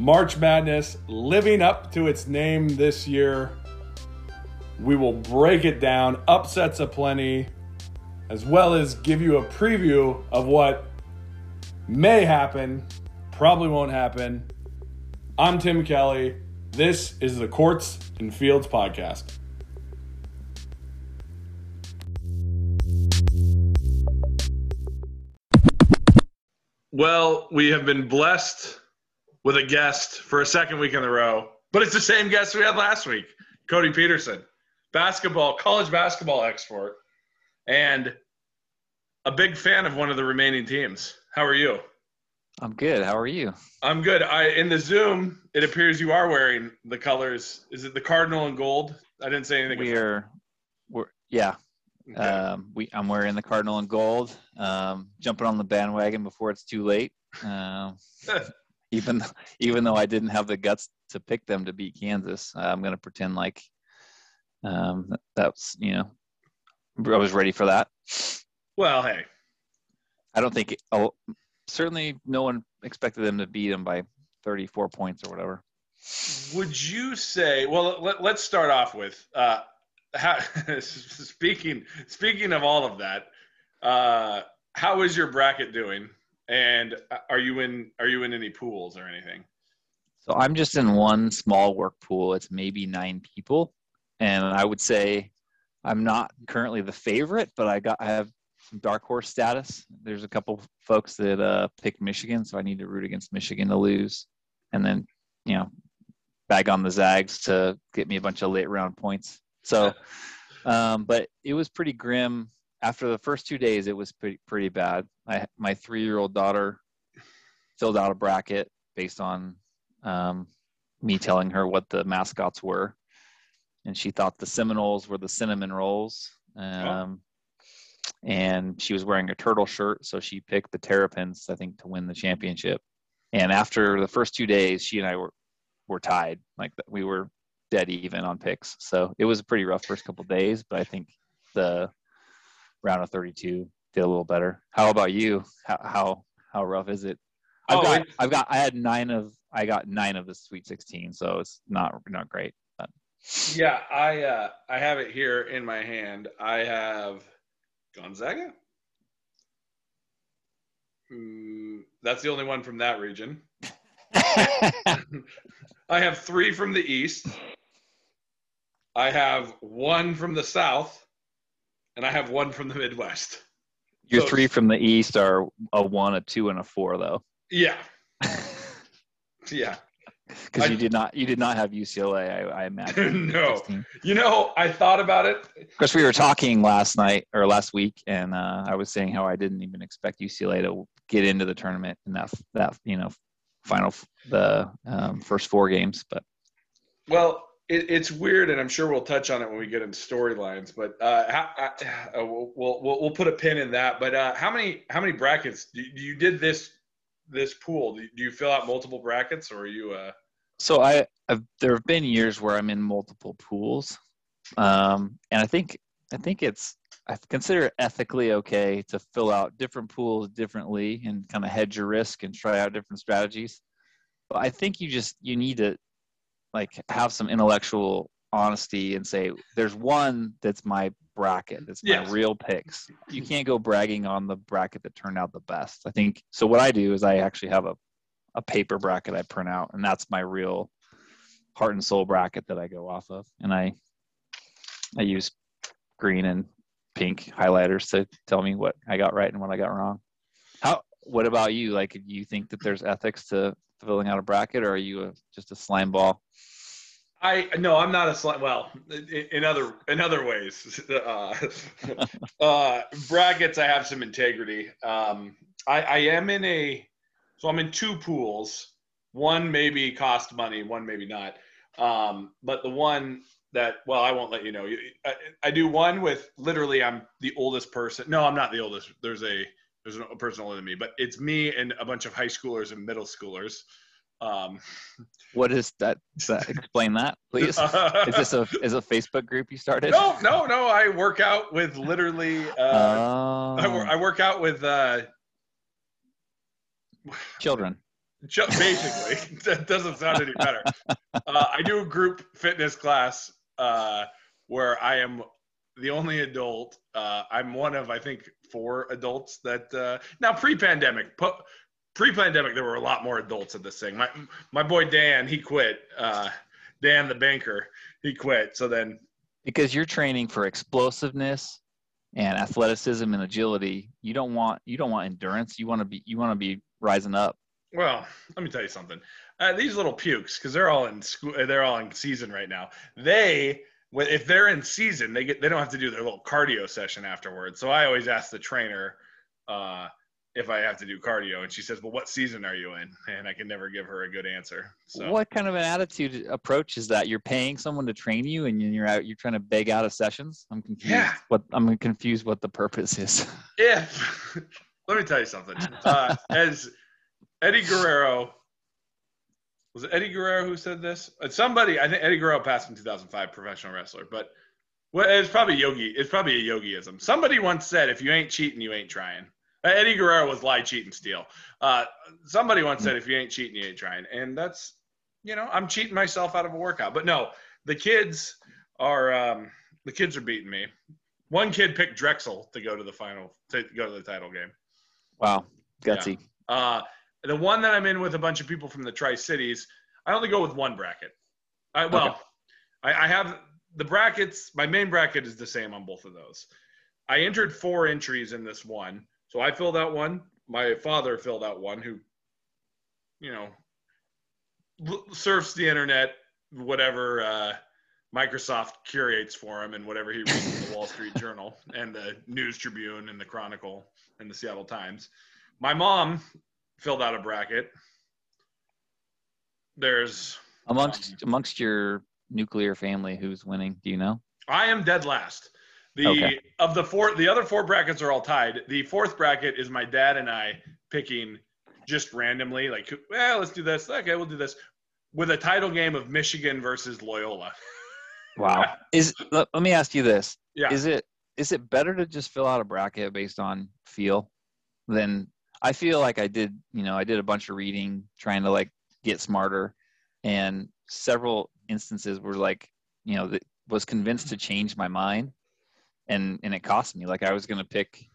March Madness living up to its name this year. We will break it down, upsets aplenty, as well as give you a preview of what may happen, probably won't happen. I'm Tim Kelly. This is the Courts and Fields podcast. Well, we have been blessed with a guest for a second week in a row, but it's the same guest we had last week, Cody Peterson, basketball, college basketball expert, and a big fan of one of the remaining teams. How are you? I'm good. How are you? I'm good. I in the Zoom, it appears you are wearing the colors. Is it the cardinal and gold? I didn't say anything. We're, we're yeah. Okay. Um, we I'm wearing the cardinal and gold. Um, jumping on the bandwagon before it's too late. Um, even even though I didn't have the guts to pick them to beat Kansas, I'm going to pretend like um, that's you know I was ready for that. Well, hey, I don't think. Oh, certainly, no one expected them to beat them by 34 points or whatever. Would you say? Well, let, us start off with uh, how, speaking. Speaking of all of that, uh, how is your bracket doing? And uh, are you in? Are you in any pools or anything? So I'm just in one small work pool. It's maybe nine people, and I would say I'm not currently the favorite, but I got I have some dark horse status. There's a couple folks that uh, picked Michigan, so I need to root against Michigan to lose, and then you know bag on the Zags to get me a bunch of late round points. So, um, but it was pretty grim after the first two days. It was pretty pretty bad. I my three year old daughter filled out a bracket based on um, me telling her what the mascots were, and she thought the Seminoles were the cinnamon rolls. Oh. Um, and she was wearing a turtle shirt, so she picked the Terrapins, I think, to win the championship. And after the first two days, she and I were were tied, like we were dead even on picks. So it was a pretty rough first couple days, but I think the round of 32 did a little better. How about you? How how, how rough is it? I've oh, got I've got I had nine of I got nine of the Sweet 16, so it's not not great. But. Yeah, I uh, I have it here in my hand. I have Gonzaga. Mm, that's the only one from that region. I have three from the east. I have one from the south, and I have one from the Midwest. Your so, three from the east are a one, a two, and a four, though. Yeah. yeah because you did not you did not have UCLA. I, I imagine. no, you know I thought about it. Because we were talking last night or last week, and uh, I was saying how I didn't even expect UCLA to get into the tournament in that that you know final the um, first four games. But well, it, it's weird, and I'm sure we'll touch on it when we get into storylines. But uh, how, uh, we'll, we'll we'll put a pin in that. But uh, how many how many brackets you, you did this this pool? Do you fill out multiple brackets, or are you? Uh... So I, I've, there have been years where I'm in multiple pools, um, and I think I think it's I consider it ethically okay to fill out different pools differently and kind of hedge your risk and try out different strategies. But I think you just you need to like have some intellectual honesty and say there's one that's my bracket that's my yes. real picks. You can't go bragging on the bracket that turned out the best. I think so what i do is i actually have a, a paper bracket i print out and that's my real heart and soul bracket that i go off of. And i i use green and pink highlighters to tell me what i got right and what i got wrong. How what about you? Like do you think that there's ethics to filling out a bracket or are you a, just a slime ball I no, I'm not a slight. Well, in other in other ways, uh, uh, brackets. I have some integrity. Um, I, I am in a, so I'm in two pools. One maybe cost money, one maybe not. Um, but the one that, well, I won't let you know. I, I do one with literally, I'm the oldest person. No, I'm not the oldest. There's a there's a person older than me, but it's me and a bunch of high schoolers and middle schoolers. Um, what is that? that explain that, please. is this a is a Facebook group you started? No, no, no. I work out with literally. Uh, oh. I, I, work out with uh, children. Basically, that doesn't sound any better. Uh, I do a group fitness class uh, where I am the only adult. Uh, I'm one of I think four adults that uh, now pre-pandemic. Pre-pandemic, there were a lot more adults at this thing. My my boy Dan, he quit. Uh, Dan the banker, he quit. So then, because you're training for explosiveness and athleticism and agility, you don't want you don't want endurance. You want to be you want to be rising up. Well, let me tell you something. Uh, these little pukes, because they're all in school, they're all in season right now. They if they're in season, they get they don't have to do their little cardio session afterwards. So I always ask the trainer uh, if I have to do cardio, and she says, "Well, what season are you in?" And I can never give her a good answer. So what kind of an attitude approach is that? You're paying someone to train you, and you're out you're trying to beg out of sessions. I'm confused. Yeah. What I'm confused what the purpose is. Yeah. Let me tell you something. Uh, as Eddie Guerrero was it Eddie Guerrero who said this? Uh, somebody, I think Eddie Guerrero passed in 2005, professional wrestler, but well, it's probably Yogi. It's probably a Yogiism. Somebody once said, "If you ain't cheating, you ain't trying." Uh, Eddie Guerrero was lie, cheat, and steal. Uh, somebody once said, "If you ain't cheating, you ain't trying," and that's, you know, I'm cheating myself out of a workout. But no, the kids are um, the kids are beating me. One kid picked Drexel to go to the final, to go to the title game. Wow, gutsy. Yeah. Uh, the one that I'm in with a bunch of people from the Tri Cities, I only go with one bracket. I, well, okay. I, I have the brackets. My main bracket is the same on both of those. I entered four entries in this one, so I filled out one. My father filled out one, who, you know, surfs the internet, whatever uh, Microsoft curates for him, and whatever he reads in the Wall Street Journal and the News Tribune and the Chronicle and the Seattle Times. My mom filled out a bracket. There's amongst um, amongst your nuclear family who's winning. Do you know? I am dead last. The okay. of the four, the other four brackets are all tied. The fourth bracket is my dad and I picking just randomly, like, well, let's do this. Okay, we'll do this with a title game of Michigan versus Loyola. wow. Is let, let me ask you this. Yeah. Is it is it better to just fill out a bracket based on feel than I feel like I did, you know, I did a bunch of reading trying to like get smarter. And several instances were like, you know, that was convinced to change my mind. And and it cost me. Like I was going to pick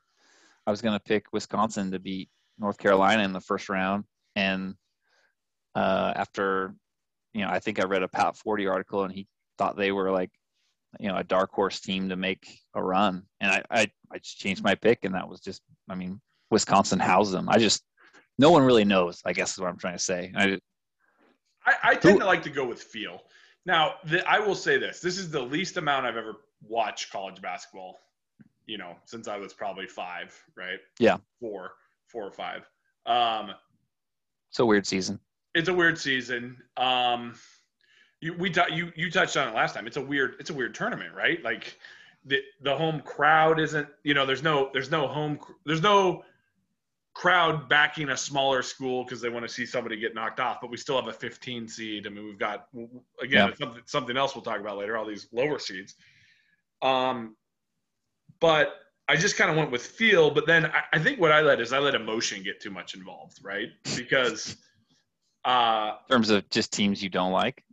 I was going to pick Wisconsin to beat North Carolina in the first round. And uh after you know, I think I read a Pat Forde article and he thought they were like you know a dark horse team to make a run. And I, I i just changed my pick and that was just i mean Wisconsin house them. I just no one really knows. I guess is what I'm trying to say. I I, I tend who, to like to go with feel. Now, the, I will say this: this is the least amount I've ever watched college basketball. You know, since I was probably five, right? Yeah, four, four or five. Um, it's a weird season. It's a weird season. Um, you we t- you you touched on it last time. It's a weird it's a weird tournament, right? Like the the home crowd isn't. You know, there's no there's no home there's no crowd backing a smaller school because they want to see somebody get knocked off, but we still have a 15 seed. I mean, we've got again yeah. something something else we'll talk about later. All these lower seeds. Um, but I just kind of went with feel. But then I, I, think what I let is I let emotion get too much involved, right? Because uh, in terms of just teams you don't like.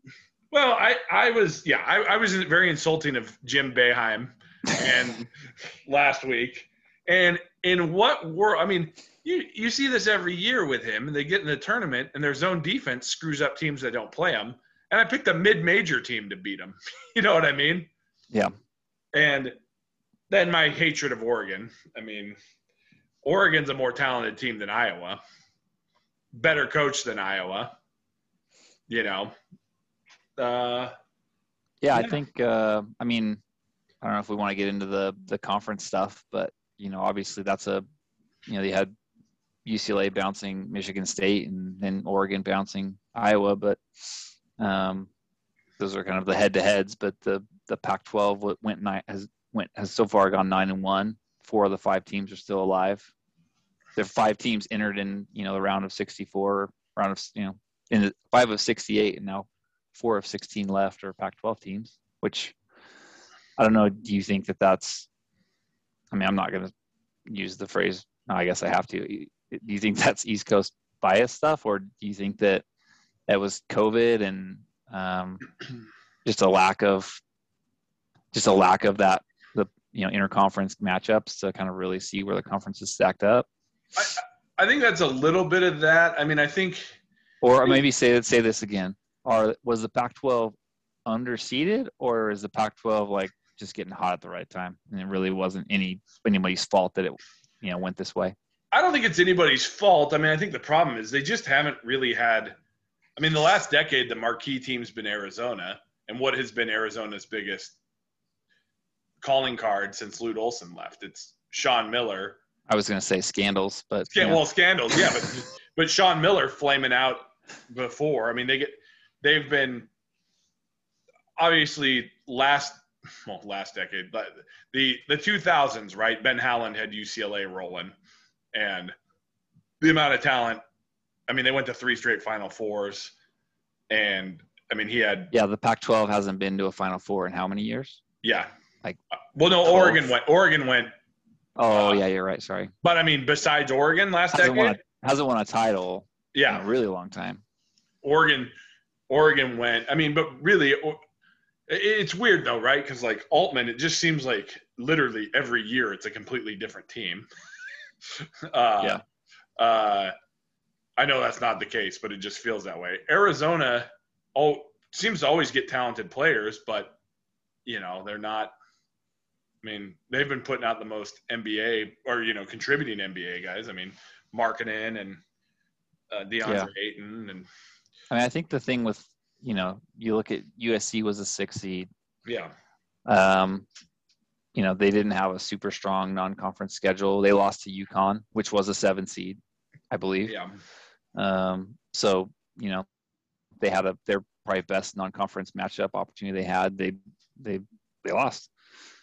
Well, I I was yeah I, I was very insulting of Jim Boeheim and last week. And in what world? I mean, you you see this every year with him, and they get in the tournament, and their zone defense screws up teams that don't play them. And I picked a mid-major team to beat them. you know what I mean? Yeah. And then my hatred of Oregon. I mean, Oregon's a more talented team than Iowa, better coach than Iowa. You know. Uh, yeah, yeah, I think. Uh, I mean, I don't know if we want to get into the the conference stuff, but you know, obviously that's a you know they had UCLA bouncing Michigan State and then Oregon bouncing Iowa, but um, those are kind of the head-to-heads. But the the Pac-12 went nine has went has so far gone nine and one. Four of the five teams are still alive. The five teams entered in you know the round of 64, round of you know in the five of 68, and now four of 16 left are Pac-12 teams. Which I don't know. Do you think that that's? I mean, I'm not going to use the phrase. I guess I have to do you think that's East Coast bias stuff, or do you think that that was COVID and um, just a lack of just a lack of that the you know interconference matchups to kind of really see where the conference is stacked up? I, I think that's a little bit of that. I mean, I think, or maybe say say this again: Are was the Pac-12 underseeded, or is the Pac-12 like just getting hot at the right time, and it really wasn't any anybody's fault that it you know went this way? I don't think it's anybody's fault. I mean, I think the problem is they just haven't really had. I mean, the last decade, the marquee team's been Arizona, and what has been Arizona's biggest calling card since Lute Olson left? It's Sean Miller. I was going to say scandals, but yeah. well, scandals, yeah, but but Sean Miller flaming out before. I mean, they get they've been obviously last well last decade, but the the 2000s, right? Ben Howland had UCLA rolling and the amount of talent. I mean, they went to three straight Final Fours, and I mean, he had. Yeah, the Pac-12 hasn't been to a Final Four in how many years? Yeah. Like. Well, no, 12. Oregon went. Oregon went. Oh uh, yeah, you're right. Sorry. But I mean, besides Oregon last hasn't decade, won a, hasn't won a title. Yeah. In a really long time. Oregon, Oregon went. I mean, but really, it's weird though, right? Because like Altman, it just seems like literally every year it's a completely different team. uh, yeah. Uh, I know that's not the case, but it just feels that way. Arizona, oh, seems to always get talented players, but you know they're not. I mean, they've been putting out the most NBA or you know contributing NBA guys. I mean, Markkanen and uh, DeAndre yeah. Ayton and. I mean, I think the thing with you know you look at USC was a six seed. Yeah. Um, you know they didn't have a super strong non-conference schedule. They lost to UConn, which was a seven seed, I believe. Yeah. Um, so you know they had a their probably best non-conference matchup opportunity they had. They they they lost.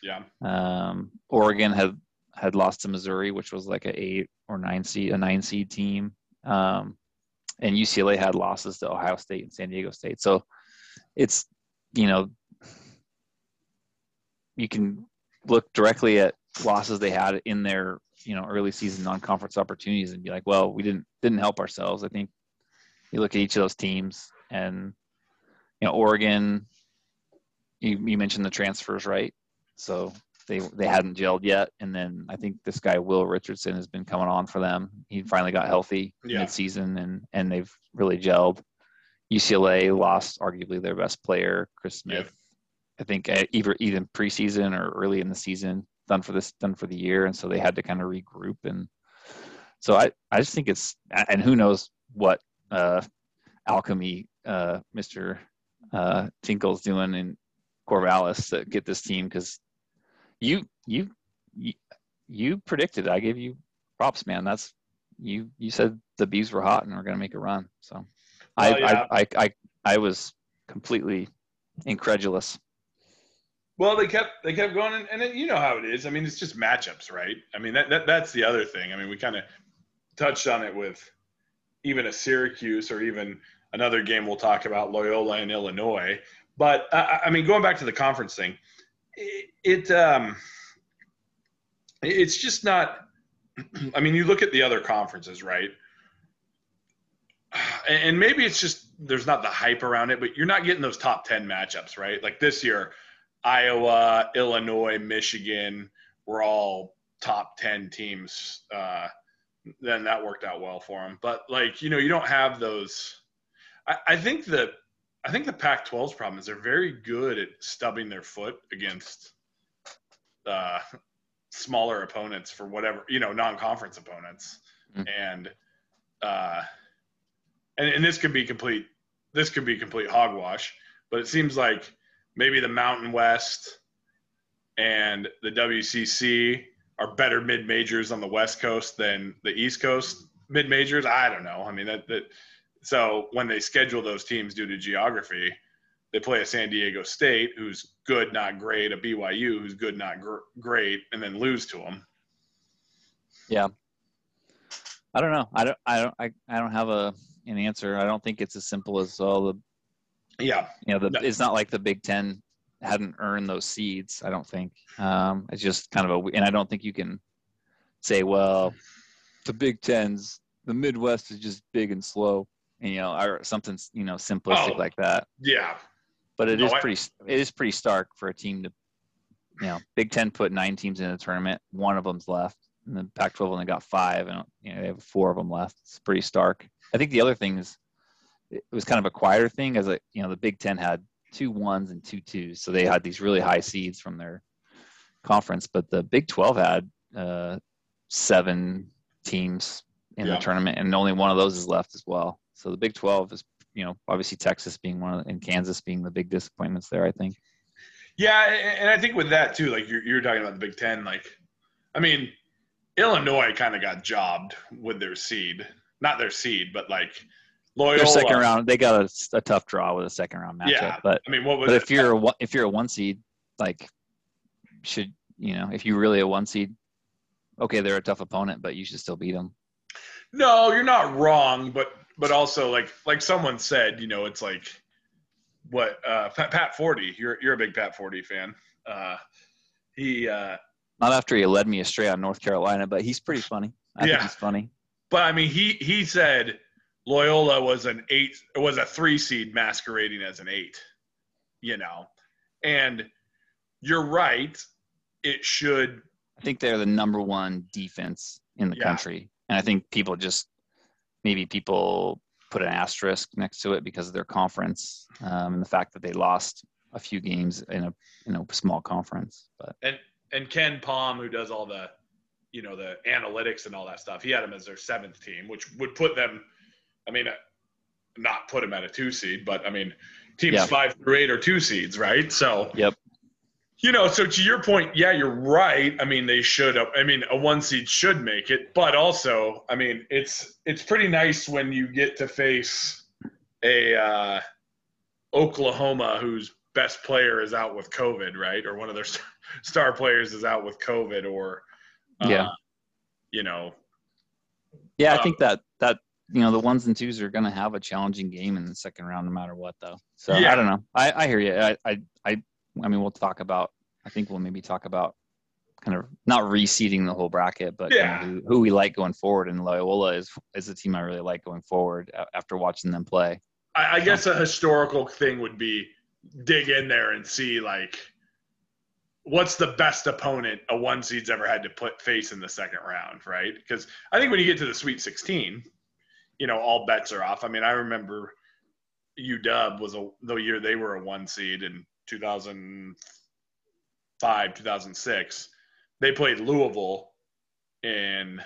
Yeah. Um, Oregon had had lost to Missouri, which was like a eight or nine seed, a nine seed team. Um, and UCLA had losses to Ohio State and San Diego State. So it's you know you can look directly at losses they had in their you know early season non-conference opportunities and be like, well, we didn't didn't help ourselves. I think you look at each of those teams and you know Oregon. You, you mentioned the transfers, right? So they they hadn't gelled yet, and then I think this guy Will Richardson has been coming on for them. He finally got healthy yeah. mid-season, and and they've really gelled. UCLA lost arguably their best player, Chris Smith, I think either even preseason or early in the season, done for this, done for the year, and so they had to kind of regroup. And so I, I just think it's, and who knows what uh, alchemy uh, Mr. Uh, Tinkle's doing in Corvallis to get this team because you, you, you, you predicted. I gave you props, man. That's you. You said the bees were hot and we're going to make a run. So I, yeah. I, I, I, I was completely incredulous. Well, they kept they kept going, and, and it, you know how it is. I mean, it's just matchups, right? I mean, that, that that's the other thing. I mean, we kind of touched on it with even a Syracuse or even another game we'll talk about, Loyola and Illinois. But uh, I mean, going back to the conference thing, it, it um, it's just not. I mean, you look at the other conferences, right? And maybe it's just there's not the hype around it, but you're not getting those top ten matchups, right? Like this year Iowa, Illinois, Michigan were all top 10 teams. Uh, then that worked out well for them. But like, you know, you don't have those. I, I think that I think the Pac-12's problem is they're very good at stubbing their foot against uh, smaller opponents for whatever you know, non-conference opponents, mm-hmm. and uh, and and this could be complete. This could be complete hogwash, but it seems like maybe the Mountain West and the WCC are better mid majors on the West Coast than the East Coast mid majors. I don't know. I mean that that so when they schedule those teams due to geography, they play a San Diego State who's good not great, a BYU who's good not gr- great, and then lose to them. Yeah. I don't know. I don't. I don't. I, I don't have a an answer. I don't think it's as simple as all the yeah. You know, the, no. it's not like the Big Ten hadn't earned those seeds. I don't think. Um, it's just kind of a, and I don't think you can say, well, the Big Ten's the Midwest is just big and slow, and, you know, or something you know simplistic Oh. like that. Yeah. But it No, is I- pretty it is pretty stark for a team to, you know, Big Ten put nine teams in the tournament. One of them's left, and the Pac-12 only got five, and you know they have four of them left. It's pretty stark. I think the other thing is it was kind of a quieter thing, as a you know the Big Ten had two ones and two twos, so they had these really high seeds from their conference, but the Big 12 had uh, seven teams in Yeah. the tournament, and only one of those is left as well. So the Big 12 is, you know, obviously Texas being one of, the, and Kansas being the big disappointments there. I think. Yeah, and I think with that too, like you're, you're talking about the Big Ten, like, I mean, Illinois kind of got jobbed with their seed, not their seed, but like Loyola. Their second round, they got a, a tough draw with a second round matchup. Yeah, but I mean, what was but it? if you're a, one- if you're a one seed, like, should you know if you're really a one seed, okay, they're a tough opponent, but you should still beat them. No, you're not wrong, but but also like like someone said, you know, it's like what uh Pat, Pat Forde. You're you're a big Pat Forde fan. Uh, he, uh, Not after he led me astray on North Carolina, but he's pretty funny. I Yeah. think he's funny. but I mean, he he said Loyola was an eight, it was a three seed masquerading as an eight. You know, and you're right. It should. I think they're the number one defense in the Yeah. country, and I think people just maybe people put an asterisk next to it because of their conference um, and the fact that they lost a few games in a in a small conference. But and and KenPom, who does all the, you know, the analytics and all that stuff, he had them as their seventh team, which would put them, I mean, uh, not put them at a two seed, but I mean, teams Yeah. five through eight are two seeds, right? So, Yep. You know, so to your point, yeah, you're right. I mean, they should. I mean, a one seed should make it, but also, I mean, it's it's pretty nice when you get to face a uh, Oklahoma whose best player is out with COVID, right? Or one of their star players is out with COVID, or uh, Yeah. you know, yeah, I Uh, think that that you know the ones and twos are going to have a challenging game in the second round, no matter what. Though, so Yeah. I don't know. I, I hear you. I, I I I mean, we'll talk about. I think we'll maybe talk about kind of not reseeding the whole bracket, but kind of who, who we like going forward. And Loyola is is a team I really like going forward after watching them play. I, I guess a historical thing would be dig in there and see like what's the best opponent a one seed's ever had to put face in the second round, right? Because I think when you get to the Sweet 16, you know, all bets are off. I mean, I remember UW was a the year they were a one seed in 2005, 2006. They played Louisville in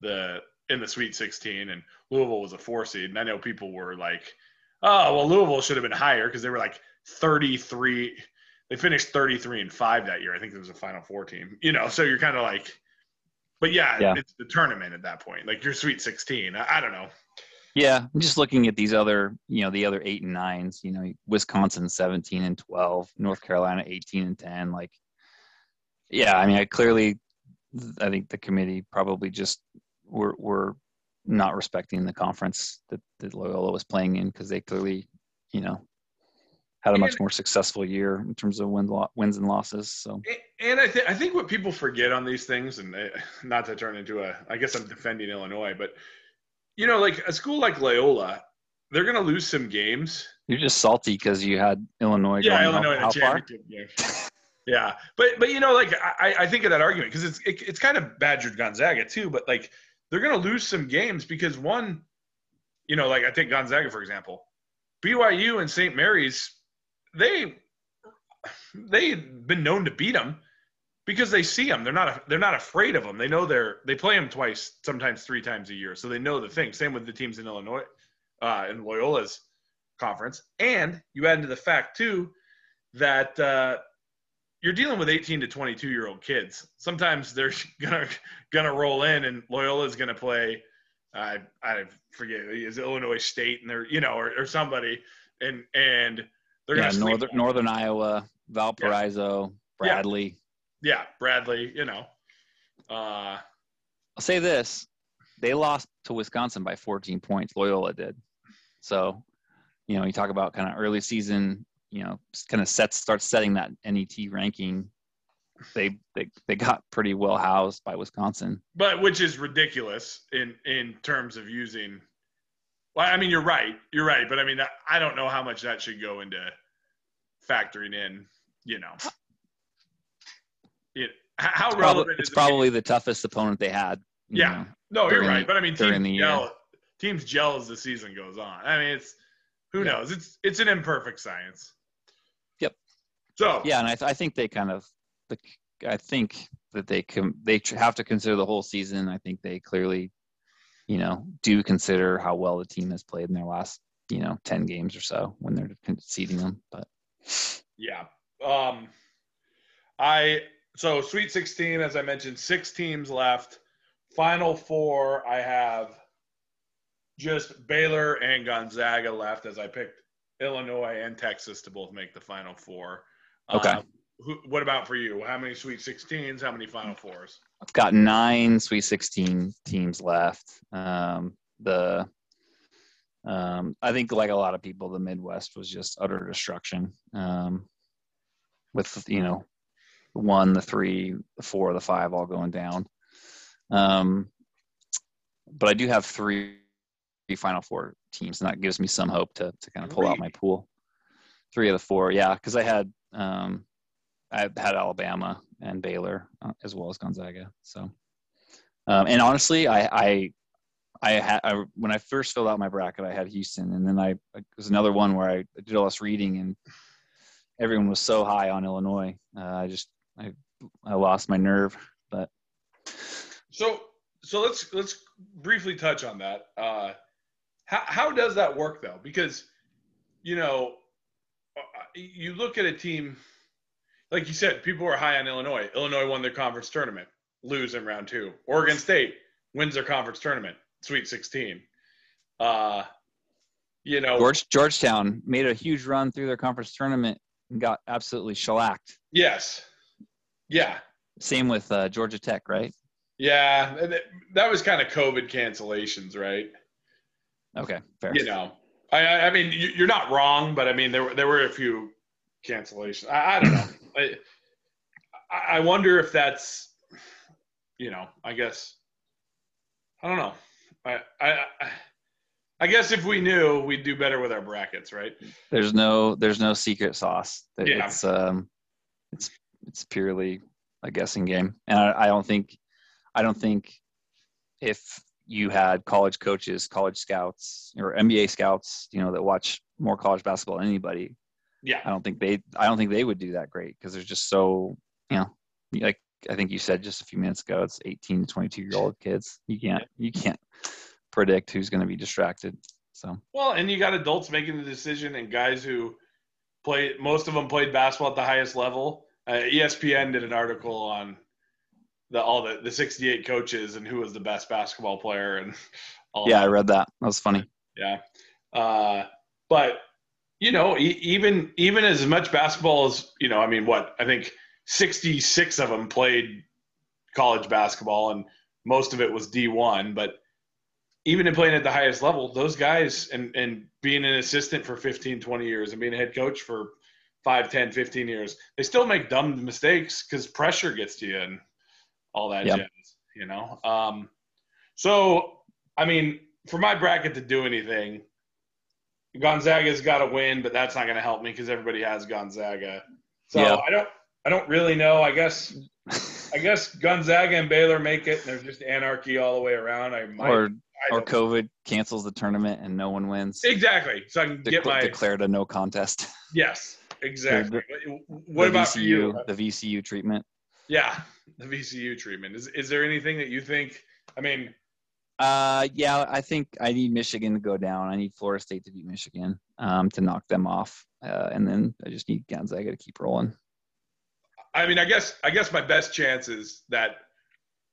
the in the Sweet 16, and Louisville was a four seed. And I know people were like, "Oh, well, Louisville should have been higher because they were like 33." They finished 33 and five that year. I think it was a Final Four team. You know, so you're kind of like, but yeah, Yeah. it's the tournament at that point. Like your Sweet 16. I, I don't know. Yeah, I'm just looking at these other, you know, the other eight and nines. You know, Wisconsin 17 and 12, North Carolina 18 and 10. Like, yeah, I mean, I clearly, I think the committee probably just were were not respecting the conference that, that Loyola was playing in because they clearly, you know, had a much more successful year in terms of win, lo- wins and losses. So And I think I think what people forget on these things, and uh, not to turn into a, I guess I'm defending Illinois, but you know, like a school like Loyola, they're going to lose some games. you're just salty because you had Illinois. Yeah, Illinois how, how yeah, but but you know, like I, I think of that argument because it's it, it's kind of badgered Gonzaga too. But like they're going to lose some games because one, you know, like I take Gonzaga for example, BYU and St. Mary's, they they've been known to beat them because they see them. They're not they're not afraid of them. They know they're they play them twice, sometimes three times a year, so they know the thing. Same with the teams in Illinois, uh, in Loyola's conference, and you add into the fact too that uh, you're dealing with 18 to 22 year old kids. Sometimes they're gonna gonna roll in, and Loyola's gonna play. I I forget is Illinois State, and they're you know or, or somebody, and and they're Yeah, northern northern Iowa, Valparaiso, Yeah. Bradley. Yeah, Bradley, you know. Uh, I'll say this: they lost to Wisconsin by 14 points. Loyola did. So, you know, you talk about kind of early season. You know, kind of sets starts setting that NET ranking. they they they got pretty well housed by Wisconsin. But which is ridiculous in in terms of using. Well, I mean, you're right. You're right. But I mean, I don't know how much that should go into factoring in. You know, it, how Probably, relevant it's is probably the toughest opponent they had. Yeah. know. No, you're right. the- But I mean, teams the year. gel, teams gel as the season goes on. I mean, it's who Yeah. knows? It's it's an imperfect science. Yep. So Yeah, and I, th- I think they kind of, the, I think that they can they have to consider the whole season. I think they clearly, you know, do consider how well the team has played in their last, you know, ten games or so when they're conceding them. But Yeah. Um, I so Sweet 16, as I mentioned, six teams left. Final four, I have just Baylor and Gonzaga left, as I picked Illinois and Texas to both make the Final Four. Okay. Um, who, what about for you? How many Sweet 16s? How many Final Fours? I've got nine Sweet 16 teams left. Um, the um, I think, like a lot of people, the Midwest was just utter destruction. Um, with you know, one, the three, the four, the five, all going down. Um, but I do have three Final Four teams, and that gives me some hope to to kind of pull out my pool. Three of the four, yeah, because I had um, I had Alabama and Baylor uh, as well as Gonzaga. So, um, and honestly, I, I, I had I, when I first filled out my bracket, I had Houston, and then I was another one where I did all this reading, and everyone was so high on Illinois. Uh, I just I I lost my nerve, but So so let's let's briefly touch on that. Uh, how how does that work though? Because you know, uh, you look at a team like you said, people were high on Illinois. Illinois won their conference tournament, lose in round two. Oregon State wins their conference tournament, Sweet 16. Uh, you know, George Georgetown made a huge run through their conference tournament and got absolutely shellacked. yes, yeah, Same with uh, Georgia Tech, right? yeah. That was kind of COVID cancellations, right? Okay, fair. you know, I, I I mean, you- you're not wrong, but I mean, there were there were a few cancellations. I, I don't know. I I wonder if that's, you know, I guess, I don't know. I, I, I- guess if we knew, we'd do better with our brackets, right? there's no there's no secret sauce. Yeah. It's um it's it's purely a guessing game, and I, I don't think I don't think if you had college coaches, college scouts, or NBA scouts, you know, that watch more college basketball than anybody, Yeah, I don't think they I don't think they would do that great because there's just so you know like I think you said just a few minutes ago, it's 18 to 22 year old kids. You can't you can't predict who's going to be distracted. So Well, and you got adults making the decision, and guys who play. Most of them played basketball at the highest level. Uh, ESPN did an article on the all the the 68 coaches and who was the best basketball player and all. yeah, I read that. That was funny. Yeah. Uh, but you know, e- even even as much basketball as you know, I mean, what I think 66 of them played college basketball, and most of it was D1. But even in playing at the highest level, those guys and and being an assistant for 15, 20 years and being a head coach for 5, 10, 15 years, they still make dumb mistakes because pressure gets to you and all that Yep. jazz, you know. Um, so, I mean, for my bracket to do anything, Gonzaga's got to win, but that's not going to help me because everybody has Gonzaga. So Yeah. I don't, I don't really know. I guess, I guess Gonzaga and Baylor make it, and there's just anarchy all the way around. I might, or I or COVID cancels the tournament and no one wins. exactly. So I can get my declared a no contest. yes, exactly. What the about VCU, for you? The VCU treatment. Yeah, the VCU treatment. Is is there anything that you think? I mean, Uh, yeah, I think I need Michigan to go down. I need Florida State to beat Michigan um, to knock them off, uh, and then I just need Gonzaga to keep rolling. I mean, I guess I guess my best chance is that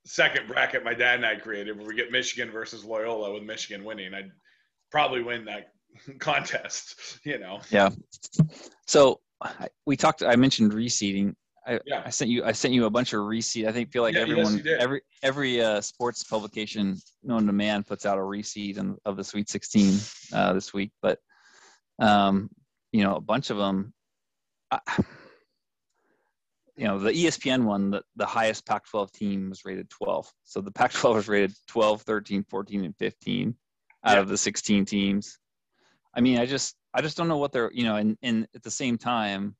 second bracket my dad and I created, where we get Michigan versus Loyola with Michigan winning. I'd probably win that contest. You know. Yeah. So we talked. I mentioned reseeding. I, Yeah. I sent you. I sent you a bunch of reseed. I think feel like Yeah, everyone, did. every every uh, sports publication known to man puts out a reseed in, of the Sweet 16 uh, this week. But um, you know, a bunch of them. I, you know the espn one the, the highest pac 12 team was rated 12 so the pac 12 was rated 12 13 14 and 15 out Yeah. of the 16 teams. I mean i just i just don't know what they're you know and, and at the same time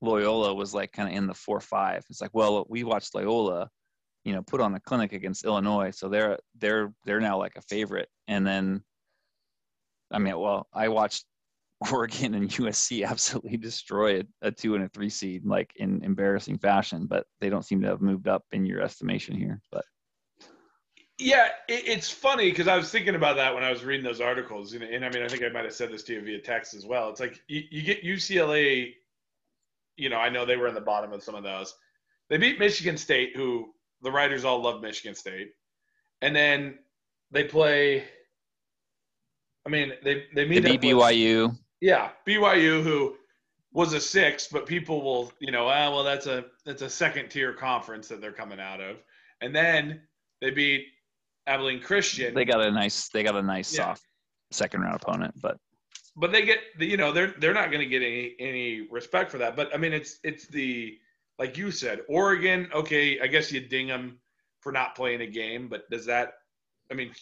loyola was like kind of in the four five. It's like well we watched loyola you know put on a clinic against illinois so they're they're they're now like a favorite. And then i mean well i watched Oregon and USC absolutely destroy a, a two and a three seed like in embarrassing fashion, but they don't seem to have moved up in your estimation here. But Yeah, it, it's funny because I was thinking about that when I was reading those articles, and, and I mean, I think I might have said this to you via text as well. It's like you, you get UCLA. You know, I know they were in the bottom of some of those. They beat Michigan State, who the writers all love Michigan State, and then they play. I mean, they they they meet beat up with- BYU. Yeah, BYU, who was a six, but people will, you know, ah, well, that's a that's a second tier conference that they're coming out of, and then they beat Abilene Christian. They got a nice they got a nice Yeah. soft second round opponent, but but they get, you know, they're they're not going to get any any respect for that. But I mean, it's it's the like you said, Oregon. Okay, I guess you ding them for not playing a game, but does that? I mean,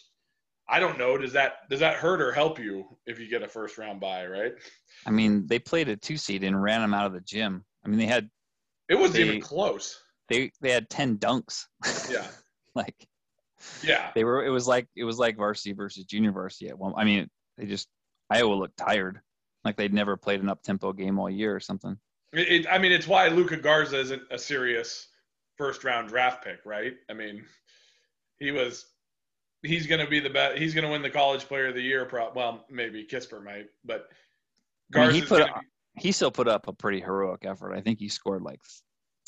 I don't know. Does that does that hurt or help you if you get a first round buy? Right? I mean they played a two seed and ran them out of the gym. I mean they had It wasn't They- even close. they they had ten dunks. Yeah. like Yeah. they were it was like it was like varsity versus junior varsity at one I mean they just Iowa looked tired. Like they'd never played an up tempo game all year or something. It, it, I mean, it's why Luka Garza isn't a serious first round draft pick, right? I mean, he was. He's going to be the best. He's going to win the college player of the year. Pro- well, maybe Kispert might, but I mean, he put gonna he still put up a pretty heroic effort. I think he scored like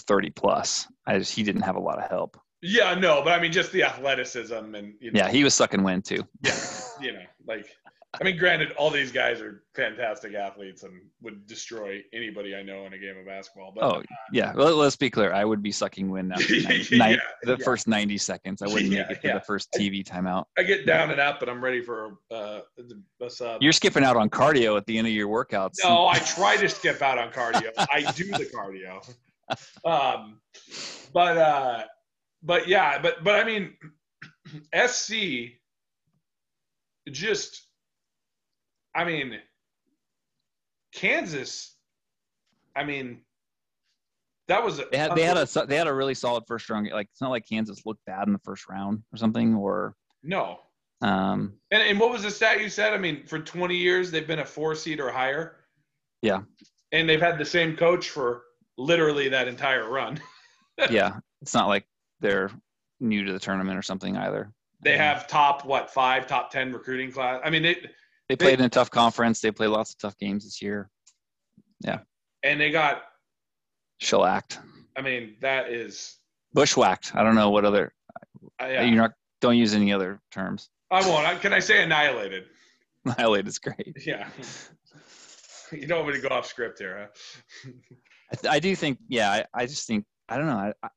30 plus. I just he didn't have a lot of help. yeah, no, but I mean, just the athleticism and you know, Yeah, he was sucking wind too. yeah, you know, like I mean, granted, all these guys are fantastic athletes and would destroy anybody I know in a game of basketball. But Oh yeah. Well, let's be clear. I would be sucking wind after nine, Yeah, nine- the yeah. first 90 seconds. I wouldn't Yeah, make it to the first TV timeout. I get down and out, but I'm ready for uh, a sub. You're skipping out on cardio at the end of your workouts. No, I try to skip out on cardio. I do the cardio. Um, but uh, but yeah, but but I mean, SC just, I mean, Kansas. I mean, that was a, They had they had a they had a really solid first round. Like it's not like Kansas looked bad in the first round or something. Or no. um, And, and what was the stat you said? I mean, for 20 years they've been a four seed or higher. Yeah. And they've had the same coach for literally that entire run. yeah, it's not like they're new to the tournament or something either. They Um, have top what five, top ten recruiting class. I mean, it They played in a tough conference. They played lots of tough games this year. Yeah. And they got. Shellacked, I mean, that is. bushwhacked. I don't know what other. Uh, I, You're not. Don't use any other terms. I won't. I, can I say annihilated? Annihilated is great. Yeah. you don't want me to go off script here, huh? I, I do think. Yeah, I, I just think. I don't know. I, I,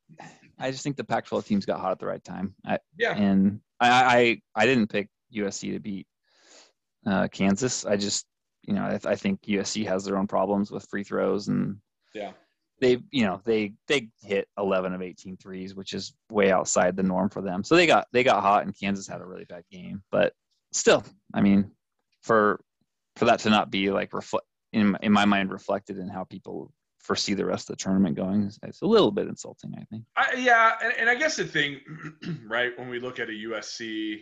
I just think the Pac-12 teams got hot at the right time. I, Yeah. and I, I I didn't pick USC to beat uh, Kansas. I just you know I, I think USC has their own problems with free throws and Yeah. they you know they they hit 11 of 18 threes, which is way outside the norm for them. So they got they got hot and Kansas had a really bad game, but still, I mean, for for that to not be like reflect in in my mind reflected in how people foresee the rest of the tournament going, it's a little bit insulting. I think. I, yeah, and, and I guess the thing, right, when we look at a USC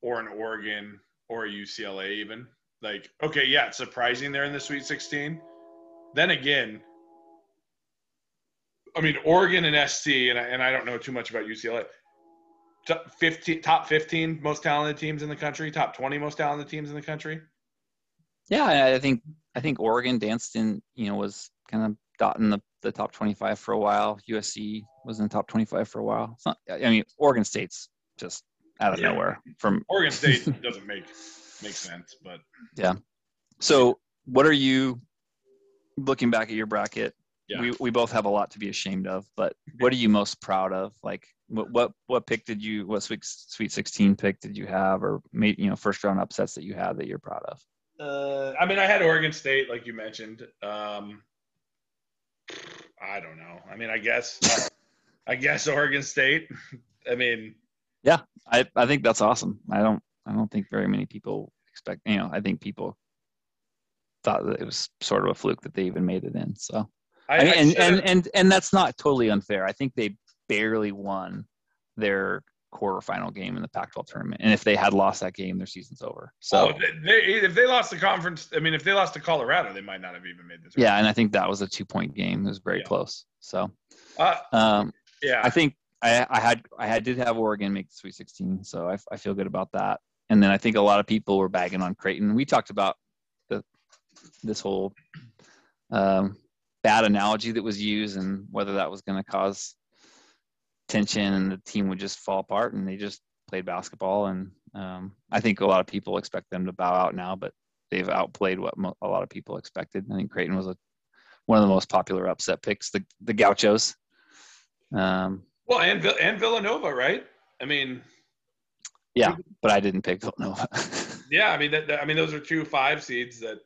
or an Oregon or UCLA, even like, okay, yeah, it's surprising they're in the Sweet 16. Then again, I mean, Oregon and SC, and I, and I don't know too much about UCLA. Top 15, top 15 most talented teams in the country, top 20 most talented teams in the country. Yeah, I think I think Oregon danced in, you know, was kind of dotting the, the top 25 for a while. USC was in the top 25 for a while. Not, I mean, Oregon State's just out of Yeah. nowhere from. Oregon State doesn't make make sense, but yeah. So, what are you looking back at your bracket? Yeah. We we both have a lot to be ashamed of, but what are you most proud of? Like, what what what pick did you? What Sweet Sweet 16 pick did you have, or made you know first round upsets that you had that you're proud of? Uh, I mean, I had Oregon State, like you mentioned. Um, I don't know. I mean, I guess, I guess Oregon State. I mean, yeah, I I think that's awesome. I don't I don't think very many people expect. You know, I think people thought that it was sort of a fluke that they even made it in. So, I, I mean, and, and and and that's not totally unfair. I think they barely won their quarterfinal game in the Pac-12 tournament, and if they had lost that game, their season's over. So, oh, they, if they lost the conference, I mean, if they lost to Colorado, they might not have even made this. Yeah, and I think that was a two-point game. It was very yeah. close. So, uh, um, yeah, I think I, had I had did have Oregon make the Sweet 16, so I, I feel good about that. And then I think a lot of people were bagging on Creighton. We talked about the this whole um, bad analogy that was used and whether that was going to cause tension and the team would just fall apart. And they just played basketball. And um, I think a lot of people expect them to bow out now, but they've outplayed what mo- a lot of people expected. I think Creighton was a, one of the most popular upset picks. The the Gauchos. Um, well, and and Villanova, right? I mean, yeah, but I didn't pick Villanova. yeah, I mean, that, that, I mean, those are two five seeds that.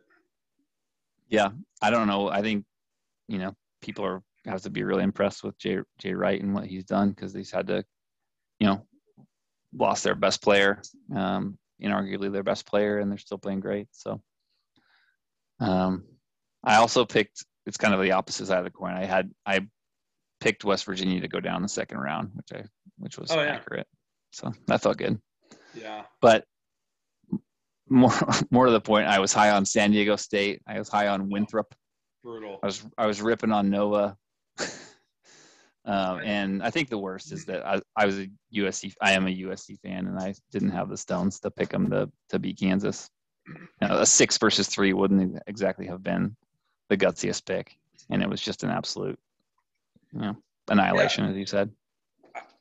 Yeah, I don't know. I think, you know, people are have to be really impressed with Jay Jay Wright and what he's done because he's had to, you know, lost their best player, um, inarguably their best player, and they're still playing great. So, um, I also picked. It's kind of the opposite side of the coin. I had I picked West Virginia to go down the second round, which I which was oh, yeah. accurate. So that felt good. Yeah. But more more to the point, I was high on San Diego State. I was high on Winthrop. Brutal. I was I was ripping on Nova. um, and I think the worst is that I, I was a USC. I am a USC fan, and I didn't have the stones to pick them to to beat Kansas. You know, a six versus three wouldn't exactly have been the gutsiest pick, and it was just an absolute you know, annihilation, yeah. as you said.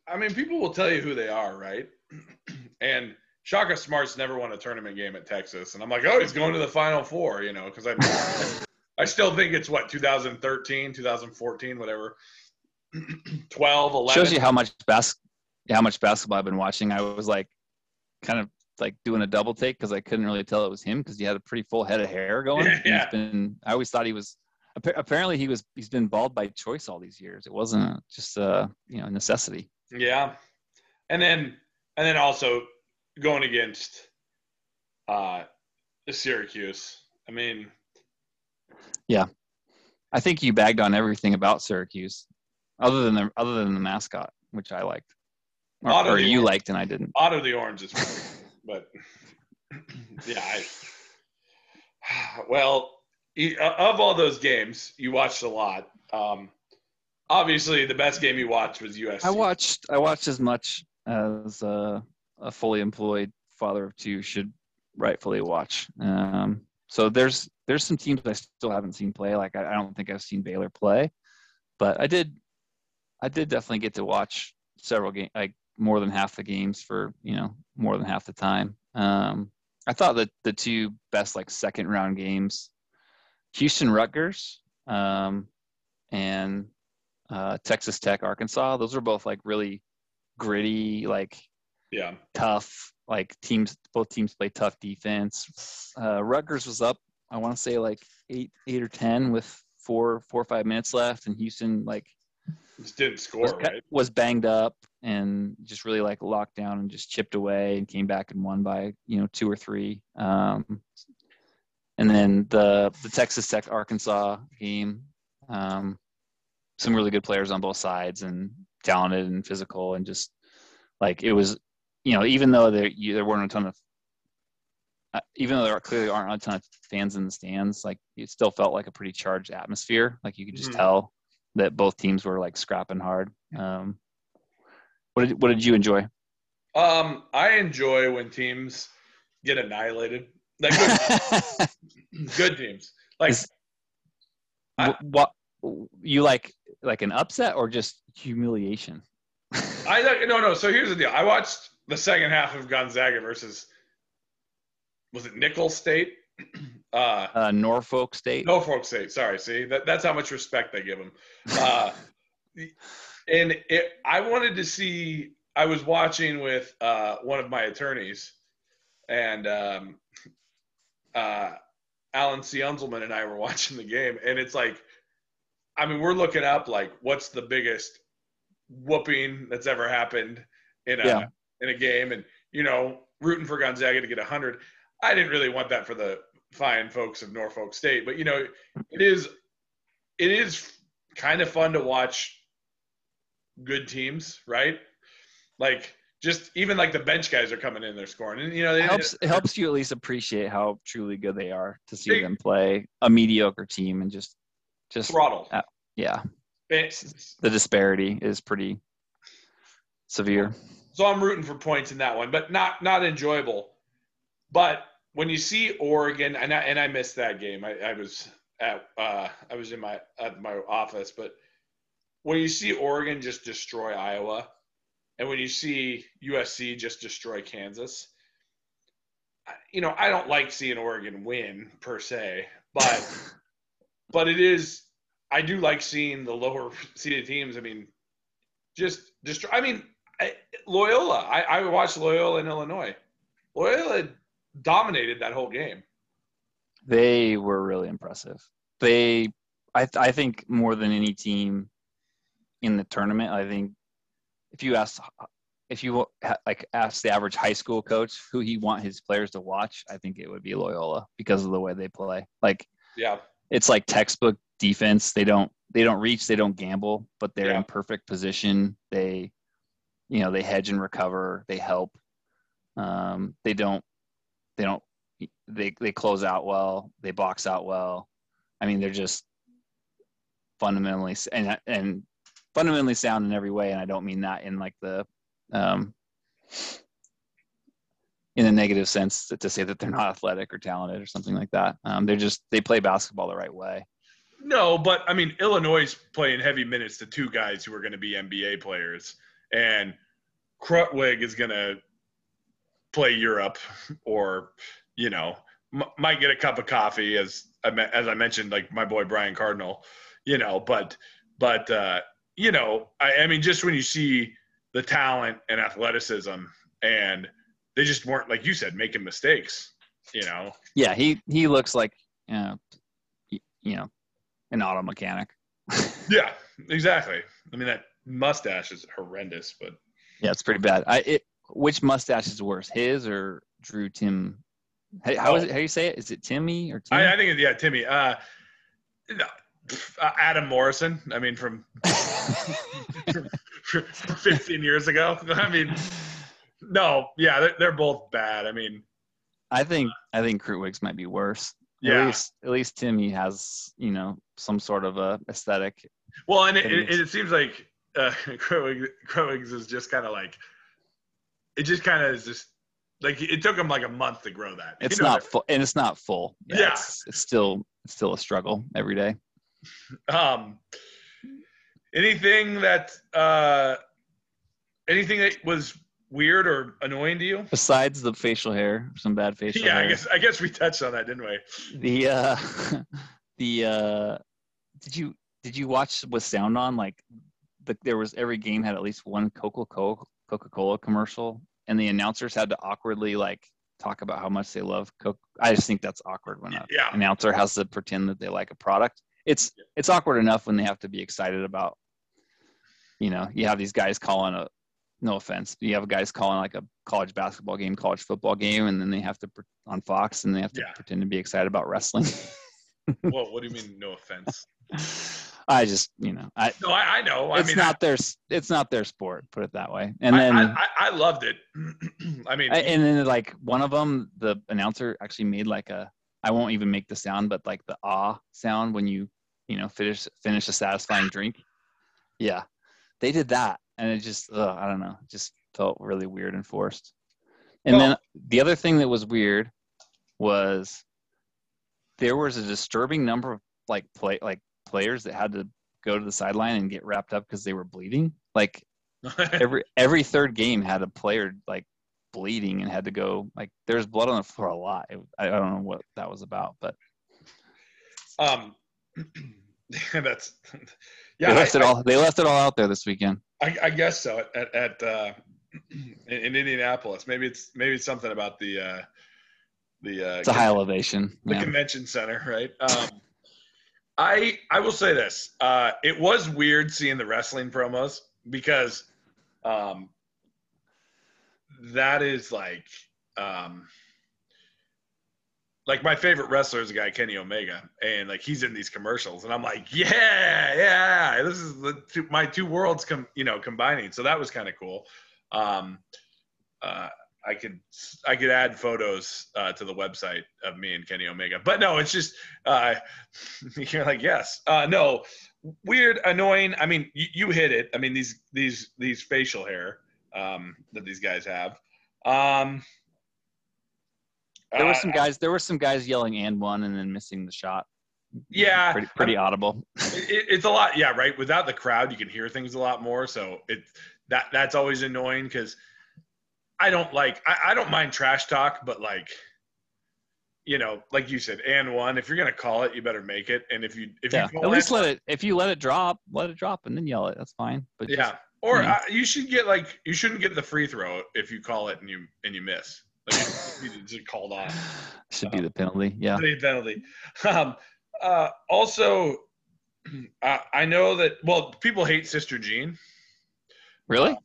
I mean, people will tell you who they are, right? and Shaka Smart's never won a tournament game at Texas, and I'm like, oh, he's going to the Final Four, you know, because I, I still think it's what 2013, 2014, whatever, 12, 11. Shows you how much bas- how much basketball I've been watching. I was like, kind of like doing a double take because I couldn't really tell it was him because he had a pretty full head of hair going. Yeah. Been, I always thought he was apparently he was he's been bald by choice all these years. It wasn't just a you know necessity. Yeah, and then and then also going against uh Syracuse. I mean, yeah, I think you bagged on everything about Syracuse, other than the other than the mascot, which I liked, or, or you orange. liked and I didn't. Otto the orange is, but yeah, I. Well, of all those games, you watched a lot. Um, obviously, the best game you watched was USC. I watched. I watched as much as uh, a fully employed father of two should rightfully watch. Um, so there's there's some teams I still haven't seen play. Like I, I don't think I've seen Baylor play, but I did. I did definitely get to watch several games, like more than half the games for you know more than half the time. Um, I thought that the two best like second round games Houston Rutgers um, and uh, Texas Tech Arkansas. Those are both like really gritty, like yeah, tough. Like teams, both teams play tough defense. Uh, Rutgers was up, I want to say like eight, eight or ten with four, four or five minutes left, and Houston like just didn't score. Was, right? was banged up and just really like locked down and just chipped away and came back and won by you know two or three. Um, and then the the Texas Tech Arkansas game. Um, some really good players on both sides and talented and physical and just like it was, you know, even though there you, there weren't a ton of, uh, even though there clearly aren't a ton of fans in the stands, like it still felt like a pretty charged atmosphere. Like you could just mm-hmm. tell that both teams were like scrapping hard. Um, what did what did you enjoy? Um, I enjoy when teams get annihilated. Like good, good teams. Like Is, I, what you like like an upset or just humiliation? I no no. So here's the deal. I watched the second half of Gonzaga versus was it Nicholls State? Uh, uh, Norfolk State. Norfolk State. Sorry. See that that's how much respect they give them. Uh, and it, I wanted to see. I was watching with uh, one of my attorneys, and um, uh, Alan C. Unzelman and I were watching the game, and it's like I mean, we're looking up like what's the biggest whooping that's ever happened in a Yeah. in a game, and you know, rooting for Gonzaga to get hundred. I didn't really want that for the fine folks of Norfolk State, but you know, it is it is kind of fun to watch good teams, right? Like just even like the bench guys are coming in, they're scoring, and you know, It helps it helps you at least appreciate how truly good they are to see They- them play a mediocre team and just just throttle. yeah Eh, the disparity is pretty severe. So I'm rooting for points in that one, but not not enjoyable. But when you see Oregon, and I and I missed that game. I, I was at uh, I was in my at my office, but when you see Oregon just destroy Iowa, and when you see USC just destroy Kansas, you know I don't like seeing Oregon win per se, but but it is I do like seeing the lower seeded teams. I mean, just destroy. I mean, I, Loyola. I, I watched Loyola in Illinois. Loyola dominated that whole game. They were really impressive. They, I, I think more than any team in the tournament, I think if you ask, if you like ask the average high school coach who he want his players to watch, I think it would be Loyola because of the way they play. Like Yeah, it's like textbook defense. They don't they don't reach, they don't gamble, but they're Yeah. in perfect position. They, you know, they hedge and recover. They help. Um, they don't they don't they they close out well. They box out well. I mean, they're just fundamentally and and fundamentally sound in every way. And I don't mean that in like the um, in a negative sense to, to say that they're not athletic or talented or something like that. Um, they're just they play basketball the right way. no, but I mean Illinois is playing heavy minutes to two guys who are going to be NBA players, and Krutwig is going to play Europe, or you know m- might get a cup of coffee as I as I mentioned, like my boy Brian Cardinal, you know, but but uh, you know, I, I mean, just when you see the talent and athleticism, and they just weren't like you said making mistakes, you know. Yeah, he he looks like you know, you know an auto mechanic. Yeah, exactly. I mean, that mustache is horrendous, but Yeah, it's pretty bad. I it, which mustache is worse, his or Drew Tim? How, how is it? How do you say it? Is it Timmy or Tim? I, I think it- yeah, Timmy. No, uh, Adam Morrison. I mean, from 15 years ago. I mean, no, yeah, they're, they're both bad. I mean, I think I think Krutwig's might be worse. At Yeah. least at least Timme has you know some sort of a aesthetic. well, and it, It it, seems like uh, Krutwig's is just kind of like, it just kind of is just like it took him like a month to grow that. You It's know not full, and it's not full. Yeah. it's, it's still it's still a struggle every day. Um, anything that uh, anything that was weird or annoying to you? Besides the facial hair, some bad facial Yeah, hair. I guess I guess we touched on that, didn't we? the uh the uh did you did you watch with sound on like the, there was every game had at least one coca-cola coca-cola commercial and the announcers had to awkwardly like talk about how much they love coke i just think that's awkward when an Yeah. announcer has to pretend that they like a product it's it's awkward enough when they have to be excited about you know you have these guys calling a no offense you have guys calling like a college basketball game college football game and then they have to on fox and they have to Yeah. pretend to be excited about wrestling Well, what do you mean? No offense. I just, you know, I No, I, I know. I it's mean, not their it's not their sport, put it that way. And I, then I, I, I loved it. I mean, I- and then like one of them, the announcer actually made like a I won't even make the sound, but like the ah sound when you you know finish finish a satisfying drink. Yeah, they did that, and it just ugh, I don't know, just felt really weird and forced. And Well- then the other thing that was weird was there was a disturbing number of like play like players that had to go to the sideline and get wrapped up because they were bleeding. Like every every third game had a player like bleeding and had to go like there's blood on the floor a lot. It, I, I don't know what that was about, but um, that's yeah. they left I, it all they left it all out there this weekend. I, I guess so. At at uh, in, in Indianapolis, maybe it's maybe it's something about the uh, the uh, It's a high elevation. the Yeah. convention center, right? Um, I I will say this. Uh, it was weird seeing the wrestling promos because um, that is like um, like my favorite wrestler is a guy Kenny Omega, and like he's in these commercials, and I'm like, yeah, yeah, this is the two, my two worlds come you know combining. So that was kind of cool. Um, uh, I could I could add photos uh, to the website of me and Kenny Omega, but no, it's just uh, you're like yes, uh, no, weird, annoying. I mean, you, you, hit it. I mean these these these facial hair um, that these guys have. Um, there were some guys. There were some guys yelling and one and then missing the shot. Yeah, pretty, pretty audible. It, it's a lot. Yeah, right. Without the crowd, you can hear things a lot more. So it that that's always annoying because I don't like. I, I don't mind trash talk, but like you know, like you said, and one. If you're gonna call it, you better make it. And if you, if yeah. you at least let it. If you let it drop, let it drop, and then yell it. That's fine. But yeah, just, or you, know. uh, you should get like you shouldn't get the free throw if you call it and you and you miss. Like, just called off. Should be the penalty. Yeah. The penalty. Um, uh, also, uh, I know that. Well, people hate Sister Jean. Really? Uh,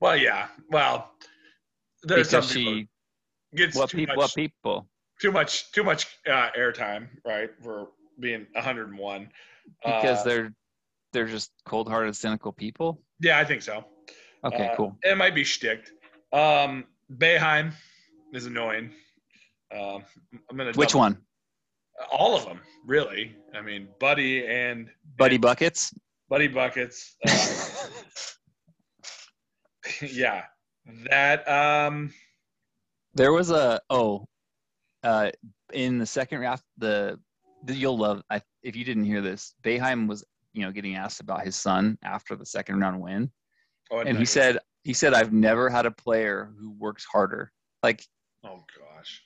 well, yeah. Well, there's because she gets what too people? much, What people? Too much. Too much uh, airtime, right? For being 101. Because uh, they're they're just cold-hearted, cynical people. Yeah, I think so. Okay, Uh, cool. It might be shticked. Um, Boeheim is annoying. Um, I'm gonna Which double- one? All of them, really. I mean, Buddy and Buddy and buckets. Buddy buckets. Uh, yeah, that. Um, There was a oh, uh, in the second round, the, the you'll love. I if you didn't hear this, Boeheim was you know getting asked about his son after the second round win, oh, and no, he said he said I've never had a player who works harder. Like "Oh gosh."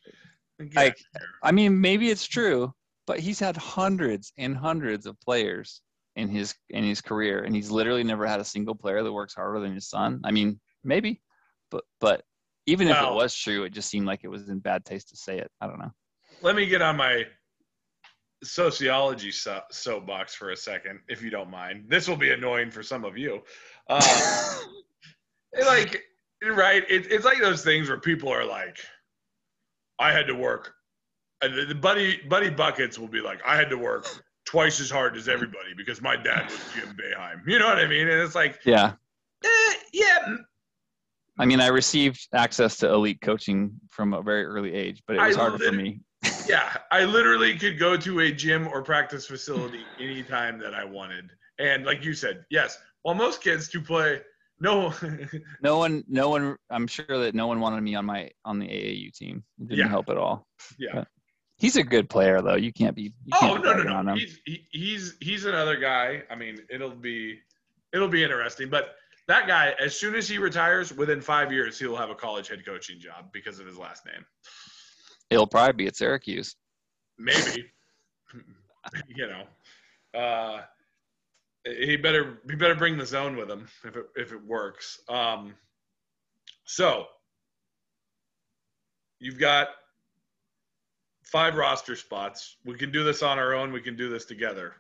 Get Like- out of here. I mean maybe it's true, but he's had hundreds and hundreds of players in his in his career, and he's literally never had a single player that works harder than his son. I mean maybe, but but even if it was true, it just seemed like it was in bad taste to say it. I don't know. let me get on my sociology so- soapbox for a second, if you don't mind. This will be annoying for some of you. Uh, like, right? It, it's like those things where people are like, "I had to work." And the, the buddy buddy buckets will be like, "I had to work twice as hard as everybody because my dad was Jim Boeheim." You know what I mean? And it's like, Yeah. eh, yeah, I mean, I received access to elite coaching from a very early age, but it I was harder for me. Yeah, I literally could go to a gym or practice facility anytime that I wanted. And like you said, yes, while most kids do play, no, No one, no one. I'm sure that no one wanted me on my on the AAU team. It didn't Yeah. help at all. yeah. He's a good player, though. You can't be. You Oh can't be no, no, no. He's he, he's he's another guy. I mean, it'll be it'll be interesting. But that guy, as soon as he retires, within five years, he'll have a college head coaching job because of his last name. He'll probably be at Syracuse. Maybe, you know, uh, he better he better bring the zone with him if it if it works. Um, so you've got five roster spots. We can do this on our own. We can do this together.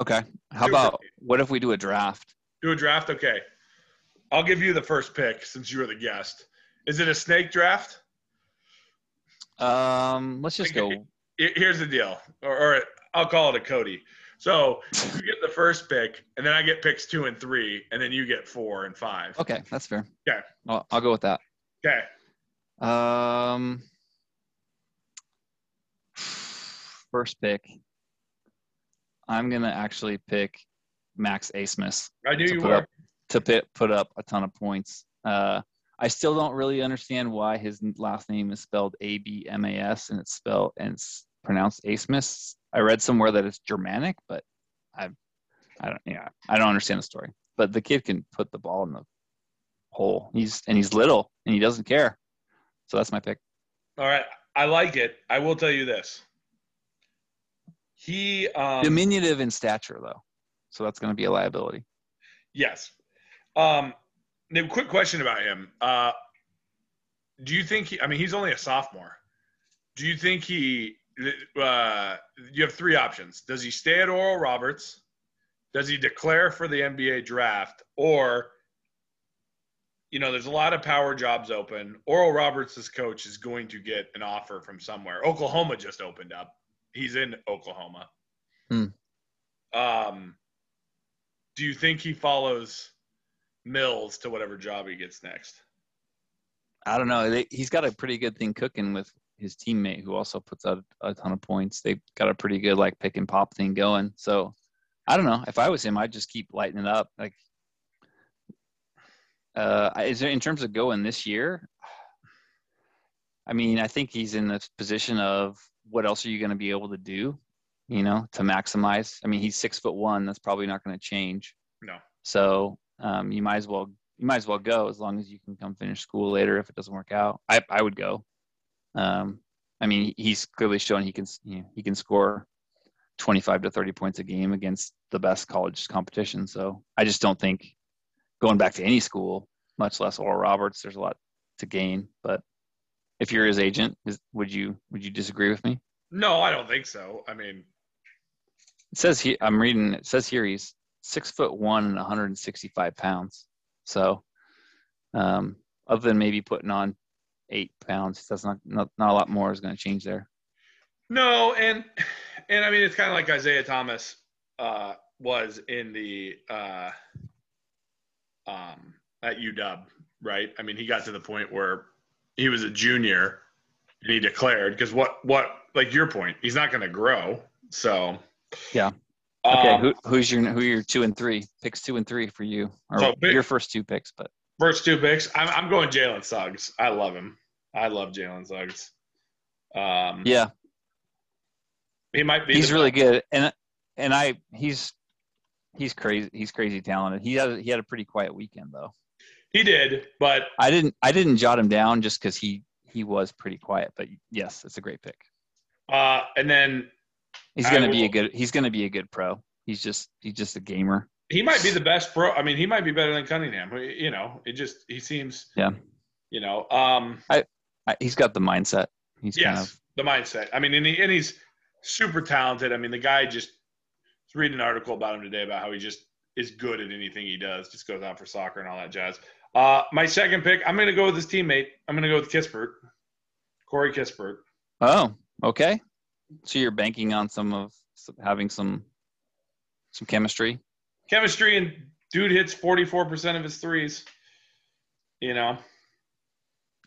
Okay. How Two about what if we do a draft? Do a draft, okay? I'll give you the first pick since you were the guest. Is it a snake draft? Um, let's just go. Here's the deal, or, or I'll call it a Cody. So you get the first pick, and then I get picks two and three, and then you get four and five. Okay, that's fair. Okay. I'll, I'll go with that. Okay. Um, first pick. I'm gonna actually pick Max Asmus I knew you were. up to put up a ton of points. Uh, I still don't really understand why his last name is spelled A B M A S and it's spelled and it's pronounced Asmus. I read somewhere that it's Germanic, but I, I don't, yeah, I don't understand the story. But the kid can put the ball in the hole. He's and he's little and he doesn't care. So that's my pick. All right. I like it. I will tell you this. He um, Diminutive in stature though, so that's going to be a liability. Yes. Um, now, quick question about him. Uh, do you think he? I mean, he's only a sophomore. Do you think he uh, you have three options. Does he stay at Oral Roberts? Does he declare for the NBA draft? Or, you know, there's a lot of power jobs open. Oral Roberts' coach is going to get an offer from somewhere. Oklahoma just opened up. He's in Oklahoma. Hmm. Um, do you think he follows Mills to whatever job he gets next? I don't know. They, he's got a pretty good thing cooking with his teammate who also puts out a ton of points. They've got a pretty good like pick and pop thing going. So I don't know. If I was him, I'd just keep lighting it up. Like, uh, is there in terms of going this year? I mean, I think he's in this position of what else are you going to be able to do, you know, to maximize. I mean, he's six foot one. That's probably not going to change. No. So um, you might as well you might as well go as long as you can come finish school later if it doesn't work out. I I would go. Um, I mean, he's clearly shown he can you know, he can score 25 to 30 points a game against the best college competition. So I just don't think going back to any school, much less Oral Roberts, there's a lot to gain. But if you're his agent, is, would you would you disagree with me? No, I don't think so. I mean, it says he. I'm reading. It says here he's six foot one and 165 pounds. So, um, other than maybe putting on eight pounds, that's not not, not a lot more is going to change there. No, and and I mean it's kind of like Isaiah Thomas uh, was in the uh, um, at UW, right? I mean he got to the point where he was a junior and he declared because what what like your point, he's not going to grow. So yeah. Okay, um, who, who's your who are your two and three picks? Two and three for you, or so big, your first two picks, but first two picks. I'm I'm going Jalen Suggs. I love him. I love Jalen Suggs. Um, yeah, he might be. He's really good, and and I he's he's crazy. He's crazy talented. He had he had a pretty quiet weekend though. He did, but I didn't I didn't jot him down just because he he was pretty quiet. But yes, it's a great pick. Uh, and then he's going to be a good he's going to be a good pro. He's just he's just a gamer. He might be the best pro. I mean, he might be better than Cunningham. You know, it just he seems. Yeah. You know, um, I, I he's got the mindset. He's yes, kind of the mindset. I mean, and, he, and he's super talented. I mean, the guy just was reading an article about him today about how he just is good at anything he does. Just goes out for soccer and all that jazz. Uh, my second pick, I'm going to go with his teammate. I'm going to go with Kispert, Corey Kispert. Oh, okay. So you're banking on some of having some some chemistry. Chemistry and dude hits 44% of his threes. You know.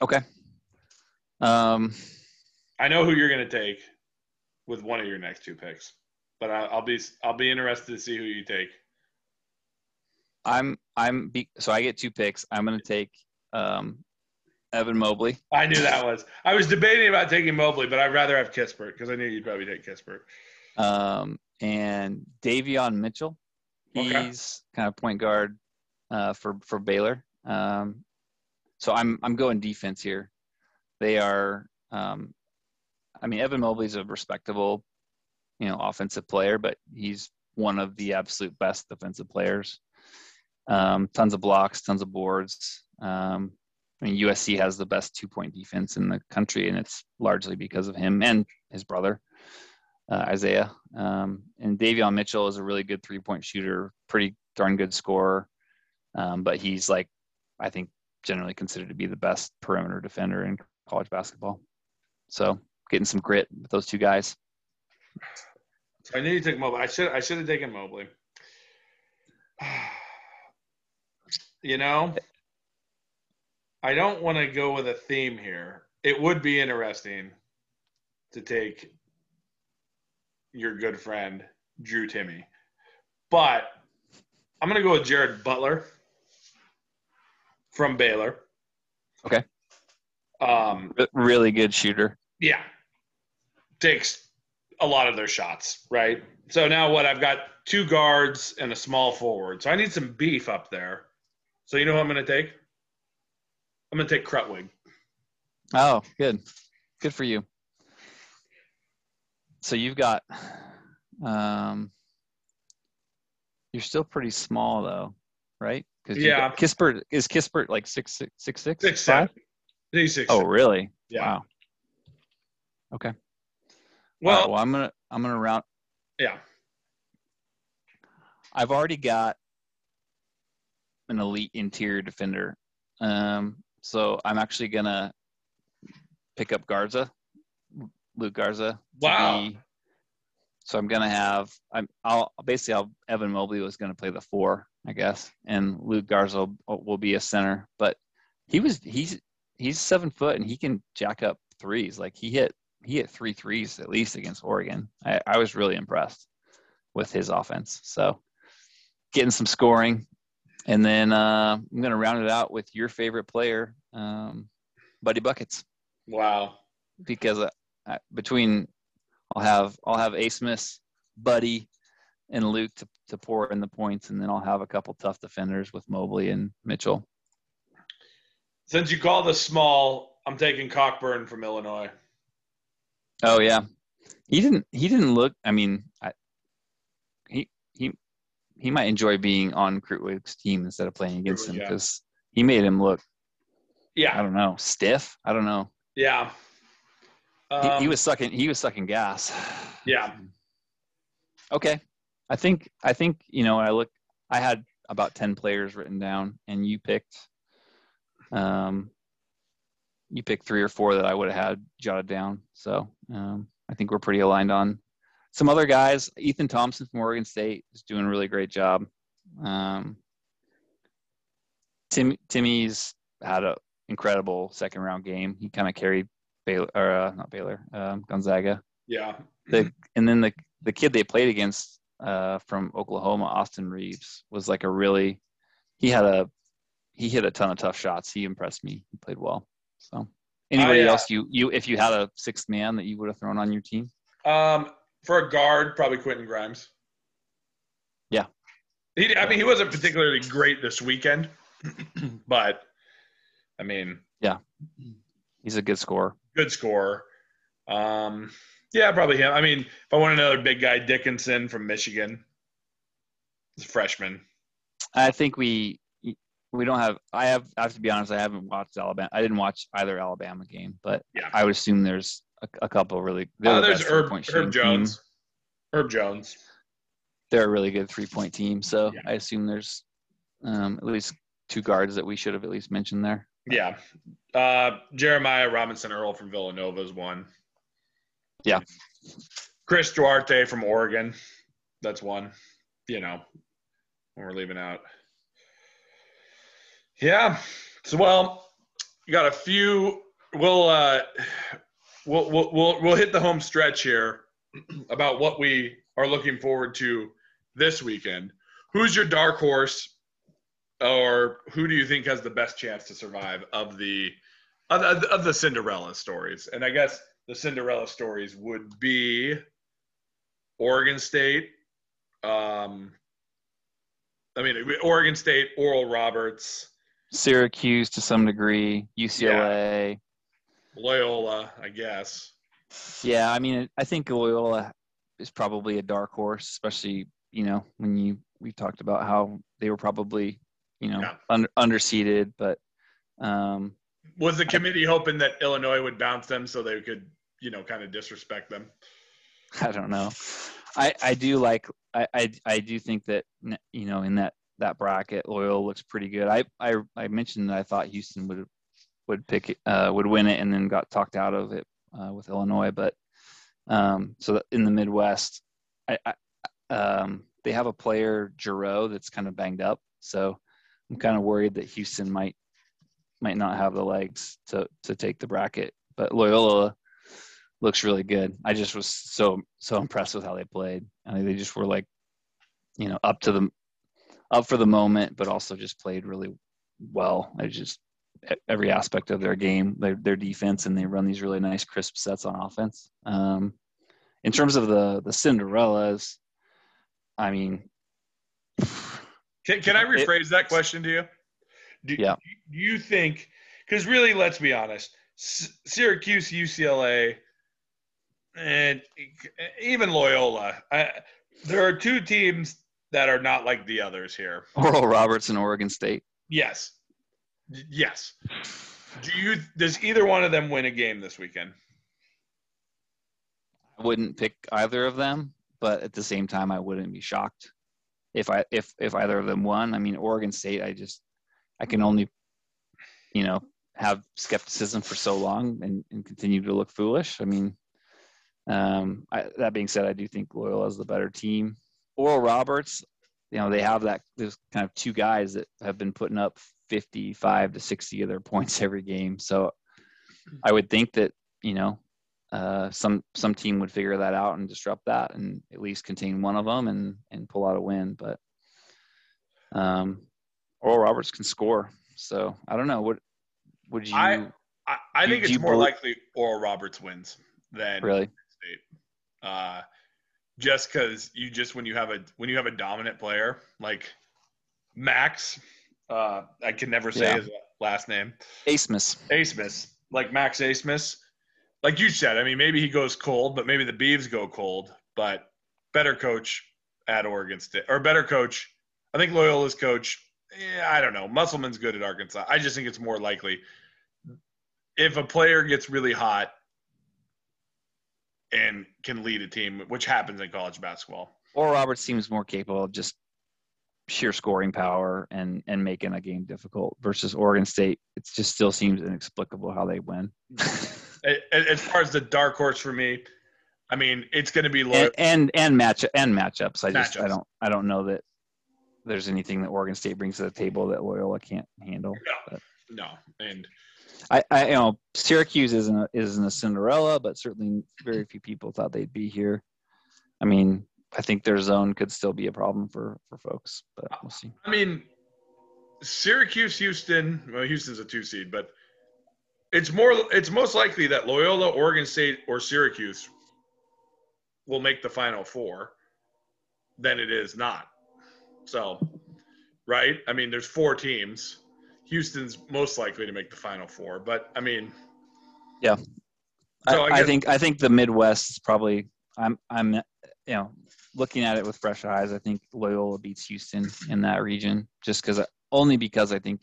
Okay. Um, I know who you're going to take with one of your next two picks, but I, will be I'll be interested to see who you take. I'm I'm be, so I get two picks. I'm going to take um, Evan Mobley. I knew that was. I was debating about taking Mobley, but I'd rather have Kispert because I knew you'd probably take Kispert. Um, and Davion Mitchell. He's okay. kind of point guard uh, for for Baylor. Um, so I'm I'm going defense here. They are. Um, I mean, Evan Mobley's a respectable, you know, offensive player, but he's one of the absolute best defensive players. Um, tons of blocks, tons of boards. Um, I mean, USC has the best two point defense in the country, and it's largely because of him and his brother, uh, Isaiah. Um, and Davion Mitchell is a really good three point shooter, pretty darn good scorer. Um, but he's like, I think, generally considered to be the best perimeter defender in college basketball. So getting some grit with those two guys. I knew you took Mobley. I should I should have taken Mobley. You know, I don't want to go with a theme here. It would be interesting to take your good friend Drew Timme, but I'm going to go with Jared Butler from Baylor. Okay. Um, really good shooter. Yeah. Takes a lot of their shots, right? So now what? I've got two guards and a small forward. So I need some beef up there. So you know who I'm going to take? I'm to take Krutwig. Oh, good. Good for you. So you've got, um, you're still pretty small though, right? Because yeah, got, Kispert is Kispert like six six six six six seven. He's six. Oh, really? Yeah. Wow. Okay. Well, right, well, I'm gonna I'm gonna round. yeah. I've already got an elite interior defender, um, so I'm actually gonna pick up Garza, Luka Garza. Wow. be- so I'm gonna have I'm I'll basically I'll Evan Mobley was gonna play the four, I guess, and Luka Garza will, will be a center. But he was he's he's seven foot and he can jack up threes. Like he hit he hit three threes at least against Oregon. I, I was really impressed with his offense. So getting some scoring. And then uh, I'm going to round it out with your favorite player, um, Buddy Buckets, Wow. because uh, I, between I'll have I'll have A. Smith, Buddy, and Luke to, to pour in the points, and then I'll have a couple tough defenders with Mobley and Mitchell. Since you call this small, I'm taking Cockburn from Illinois. Oh yeah, he didn't he didn't look. I mean, I, he he he might enjoy being on Krutwig's team instead of playing against him Yeah. because he made him look Yeah, I don't know stiff. I don't know. Yeah. He, Um, he was sucking. He was sucking gas. Yeah. Okay. I think. I think you know. I look. I had about ten players written down, and you picked. Um. You picked three or four that I would have had jotted down. So um, I think we're pretty aligned on some other guys. Ethan Thompson from Oregon State is doing a really great job. Um, Tim Timme's had an incredible second round game. He kind of carried Baylor, or uh, not Baylor, um, Gonzaga Yeah. the and then the the kid they played against uh, from Oklahoma, Austin Reaves, was like a really he had a he hit a ton of tough shots. He impressed me. He played well. So anybody I, uh, else you you if you had a sixth man that you would have thrown on your team? Um, for a guard, probably Quentin Grimes. Yeah. He, I mean, he wasn't particularly great this weekend, but I mean, yeah, He's a good scorer. good scorer. Um, yeah, probably him. I mean, if I want another big guy, Dickinson from Michigan, he's a freshman. I think we we don't have. I have. I have to be honest. I haven't watched Alabama. I didn't watch either Alabama game, but Yeah. I would assume there's a, a couple really. Uh, the there's Herb, Herb shooting team. Jones. Herb Jones. they're a really good three point team. So Yeah. I assume there's um, at least two guards that we should have at least mentioned there. Yeah. Uh, Jeremiah Robinson Earl from Villanova is one. Yeah. Chris Duarte from Oregon. That's one. You know, when we're leaving out. Yeah. So well, you got a few. We'll uh, we'll we'll we'll, we'll hit the home stretch here about what we are looking forward to this weekend. Who's your dark horse or who do you think has the best chance to survive of the of, of, of the Cinderella stories? And I guess the Cinderella stories would be Oregon State. Um, I mean, Oregon State, Oral Roberts, Syracuse to some degree, UCLA. Loyola, I guess. Yeah, I mean, I think Loyola is probably a dark horse, especially you know when you we talked about how they were probably you know Yeah. under underseeded, but um, Was the committee hoping that Illinois would bounce them so they could, you know, kind of disrespect them? I don't know. I I do like I I, I do think that you know in that that bracket Loyola looks pretty good. I I I mentioned that I thought Houston would would pick it, uh, would win it and then got talked out of it uh, with Illinois, but um, so in the Midwest, I, I um, they have a player Jarreau that's kind of banged up, so I'm kind of worried that Houston might might not have the legs to to take the bracket, but Loyola looks really good. I just was so so impressed with how they played. I mean, they just were like, you know, up to the up for the moment, but also just played really well. I just every aspect of their game, their their defense, and they run these really nice crisp sets on offense. Um, in terms of the the Cinderellas, I mean, Can, can I It- rephrase that question to you? Do, Yeah. do you think, because really, let's be honest, S- Syracuse, UCLA, and even Loyola, I, there are two teams that are not like the others here. Oral Roberts and Oregon State. Yes. Yes. Do you, does either one of them win a game this weekend? I wouldn't pick either of them, but at the same time, I wouldn't be shocked if I if if either of them won. I mean, Oregon State, I just I can only you know have skepticism for so long and, and continue to look foolish. I mean, um, I, that being said, I do think Loyola is the better team. Oral Roberts, you know, they have that there's kind of two guys that have been putting up 55 to 60 of their points every game. So I would think that you know uh, some some team would figure that out and disrupt that and at least contain one of them and and pull out a win. But um, Oral Roberts can score, so I don't know. What would you? I I, I think it's more likely Oral Roberts wins than really? State. Uh, just because you just when you have a when you have a dominant player like Max, uh, I can never say Yeah. his last name. Asmus. Asmus, like Max Asmus, like you said. I mean, maybe he goes cold, but maybe the Beavs go cold. But better coach at Oregon State, or better coach. I think Loyola's coach. Yeah, I don't know. Musselman's good at Arkansas. I just think it's more likely if a player gets really hot and can lead a team, which happens in college basketball. Or Roberts seems more capable of just sheer scoring power and and making a game difficult versus Oregon State. It just still seems inexplicable how they win. As far as the dark horse for me, I mean, it's going to be Loyola. and, and and match and matchups. I just I don't I don't know that there's anything that Oregon State brings to the table that Loyola can't handle. No, and I, I you know Syracuse isn't a, isn't a Cinderella, but certainly very few people thought they'd be here. I mean, I think their zone could still be a problem for for folks, but we'll see. I mean, Syracuse, Houston. Well, Houston's a two seed, but it's more. It's most likely that Loyola, Oregon State, or Syracuse will make the Final Four than it is not. So, right? I mean, there's four teams. Houston's most likely to make the Final Four, but I mean, yeah, So I I, guess- think I think the Midwest is probably I'm I'm you know looking at it with fresh eyes. I think Loyola beats Houston in that region just because only because I think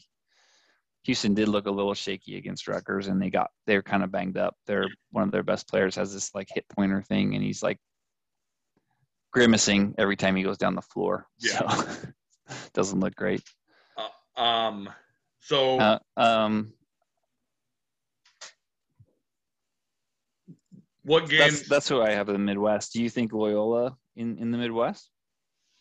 Houston did look a little shaky against Rutgers and they got they're kind of banged up. They're one of their best players has this like hip pointer thing and he's like grimacing every time he goes down the floor. Yeah. So doesn't look great. uh, um, so Uh, um, what games? that's that's who I have in the Midwest. Do you think Loyola in in the Midwest?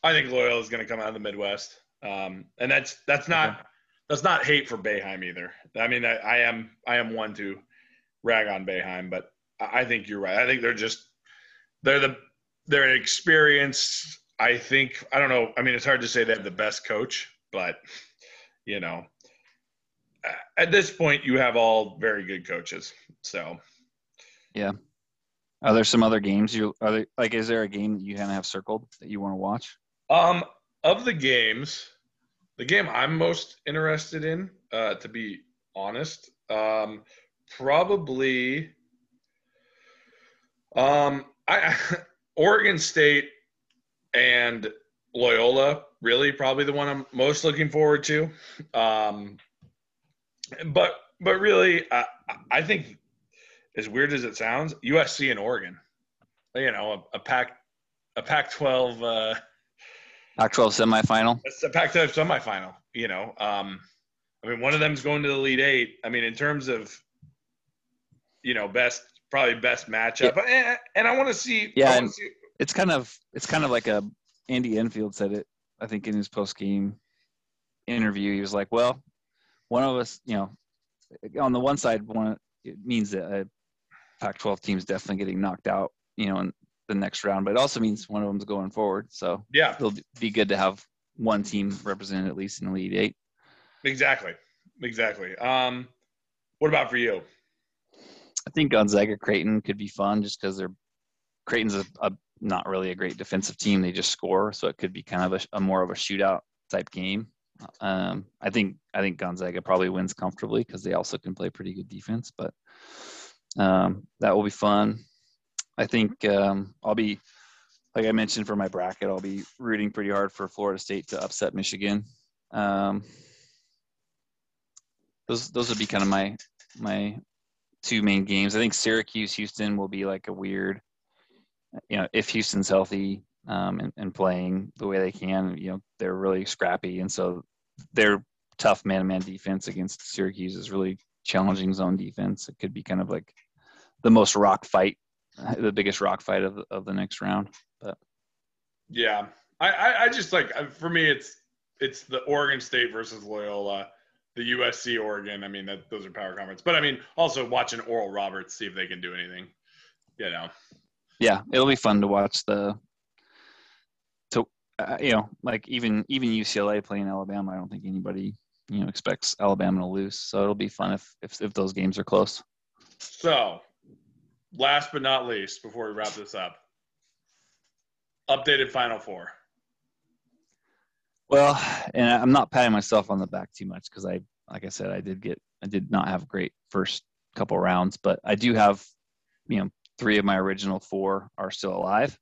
I think Loyola is going to come out of the Midwest, um, and that's that's not Okay. that's not hate for Boeheim either. I mean, I, I am I am one to rag on Boeheim, but I think you're right. I think they're just they're the they're experienced. I think I don't know. I mean, it's hard to say they have the best coach, but you know, at this point, you have all very good coaches. So yeah. Are there some other games you are there like is there a game that you kind of have circled that you want to watch? Um, of the games, the game I'm most interested in, uh, to be honest, um, probably, um, I Oregon State and Loyola, really, probably the one I'm most looking forward to. Um, but but really, I, I think, as weird as it sounds, USC and Oregon, you know, a, a pack, a Pac-12. Uh, Pac-12 semifinal. it's a Pac-12 semifinal. You know, um, I mean, one of them's going to the Elite Eight. I mean, in terms of, you know, best probably best matchup, Eh, and I want to see. Yeah, and- see, It's kind of it's kind of like a Andy Enfield said it. I think in his post game interview, he was like, "Well, one of us, you know, on the one side, one it means that a Pac-12 team's definitely getting knocked out, you know, in the next round, but it also means one of them's going forward. So yeah, it'll be good to have one team represented at least in the Elite Eight. exactly, exactly. Um, what about for you? I think Gonzaga Creighton could be fun just because they're Creighton's a, a not really a great defensive team. They just score, so it could be kind of a, a more of a shootout type game. Um, I think I think Gonzaga probably wins comfortably because they also can play pretty good defense. But um, that will be fun. I think um, I'll be like I mentioned for my bracket. I'll be rooting pretty hard for Florida State to upset Michigan. Um, those those would be kind of my my two main games. I think Syracuse Houston will be like a weird you know, if Houston's healthy um, and, and playing the way they can, you know, they're really scrappy, and so their tough man-to-man defense against Syracuse is really challenging zone defense. It could be kind of like the most rock fight, the biggest rock fight of of the next round. But yeah, I, I, I just like for me, it's it's the Oregon State versus Loyola, the USC Oregon. I mean, that those are power conference, but I mean, also watching Oral Roberts see if they can do anything. You know. Yeah, it'll be fun to watch the. Uh, you know, like even even UCLA playing Alabama, I don't think anybody you know expects Alabama to lose. So it'll be fun if if, if those games are close. So, last but not least, before we wrap this up, updated Final Four. Well, and I'm not patting myself on the back too much because I, like I said, I did get, I did not have a great first couple rounds, but I do have, you know, three of my original four are still alive.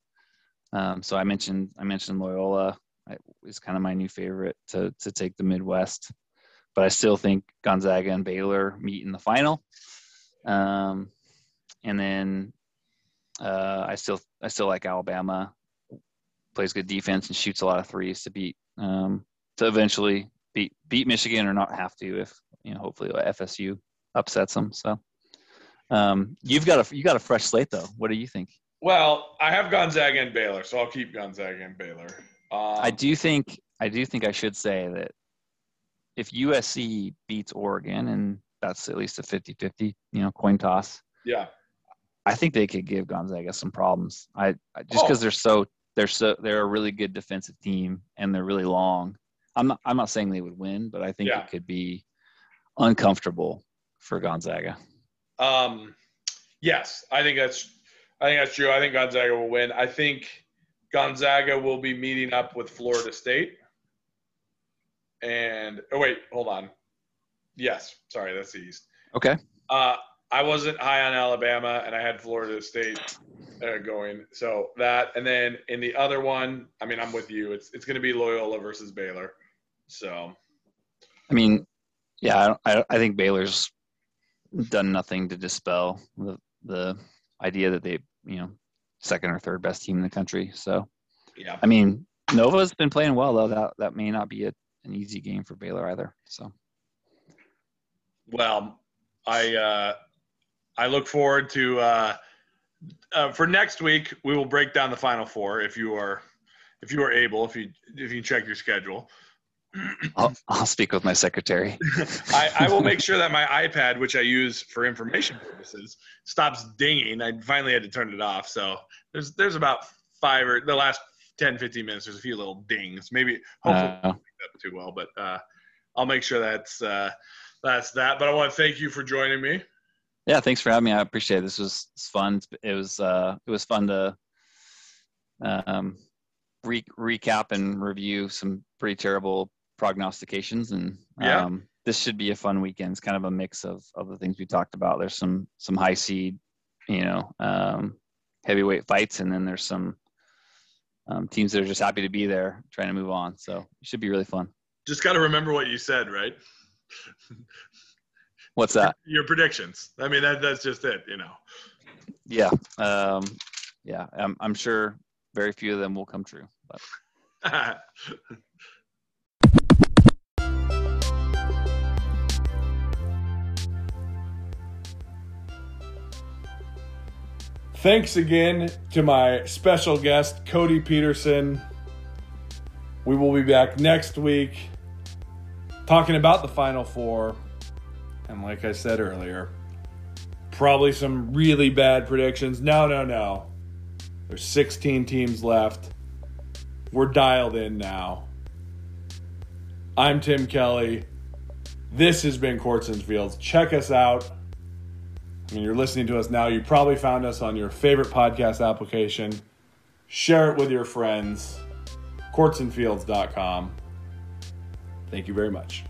Um, so I mentioned, I mentioned Loyola is kind of my new favorite to to take the Midwest, but I still think Gonzaga and Baylor meet in the final. Um, and then uh, I still, I still like Alabama plays good defense and shoots a lot of threes to beat um, to eventually beat beat Michigan or not have to if you know hopefully FSU upsets them. So um, you've got a you got a fresh slate though. What do you think? Well, I have Gonzaga and Baylor, so I'll keep Gonzaga and Baylor. Um, I do think I do think I should say that if USC beats Oregon and that's at least a 50-50, you know, coin toss. Yeah. I think they could give Gonzaga some problems. I just because oh. they're so they're so they're a really good defensive team and they're really long. I'm not I'm not saying they would win, but I think yeah. it could be uncomfortable for Gonzaga. Um, yes, I think that's I think that's true. I think Gonzaga will win. I think Gonzaga will be meeting up with Florida State. And oh wait, hold on. Yes, sorry, that's the East. Okay. Uh, I wasn't high on Alabama, and I had Florida State uh, going. So that, and then in the other one, I mean, I'm with you. It's it's going to be Loyola versus Baylor. So, I mean, yeah, I I think Baylor's done nothing to dispel the the idea that they you know second or third best team in the country. So, yeah, I mean, Nova's been playing well though. That that may not be a, an easy game for Baylor either. So, well, I uh, I look forward to. Uh, uh, for next week, we will break down the final four if you are if you are able if you if you check your schedule. I'll, I'll speak with my secretary. I, I will make sure that my iPad, which I use for information purposes, stops dinging. I finally had to turn it off. So there's there's about five or the last 10, 15 minutes. There's a few little dings. Maybe hopefully uh, not too well, but uh, I'll make sure that's uh, that's that. But I want to thank you for joining me. Yeah, thanks for having me. I appreciate it. This was fun. It was uh, it was fun to um, re- recap and review some pretty terrible prognostications, and yeah. um, this should be a fun weekend. It's kind of a mix of of the things we talked about. There's some some high seed, you know, um, heavyweight fights, and then there's some um, teams that are just happy to be there, trying to move on. So it should be really fun. Just got to remember what you said, right? What's that? Your predictions. I mean, that that's just it. You know. Yeah. Um, yeah. I'm I'm sure very few of them will come true. But. Thanks again to my special guest, Cody Peterson. We will be back next week talking about the Final Four and like I said earlier, probably some really bad predictions. No, no, no. There's 16 teams left. We're dialed in now. I'm Tim Kelly. This has been Courts and Fields. Check us out. I mean, you're listening to us now. You probably found us on your favorite podcast application. Share it with your friends. Courtsandfields.com. Thank you very much.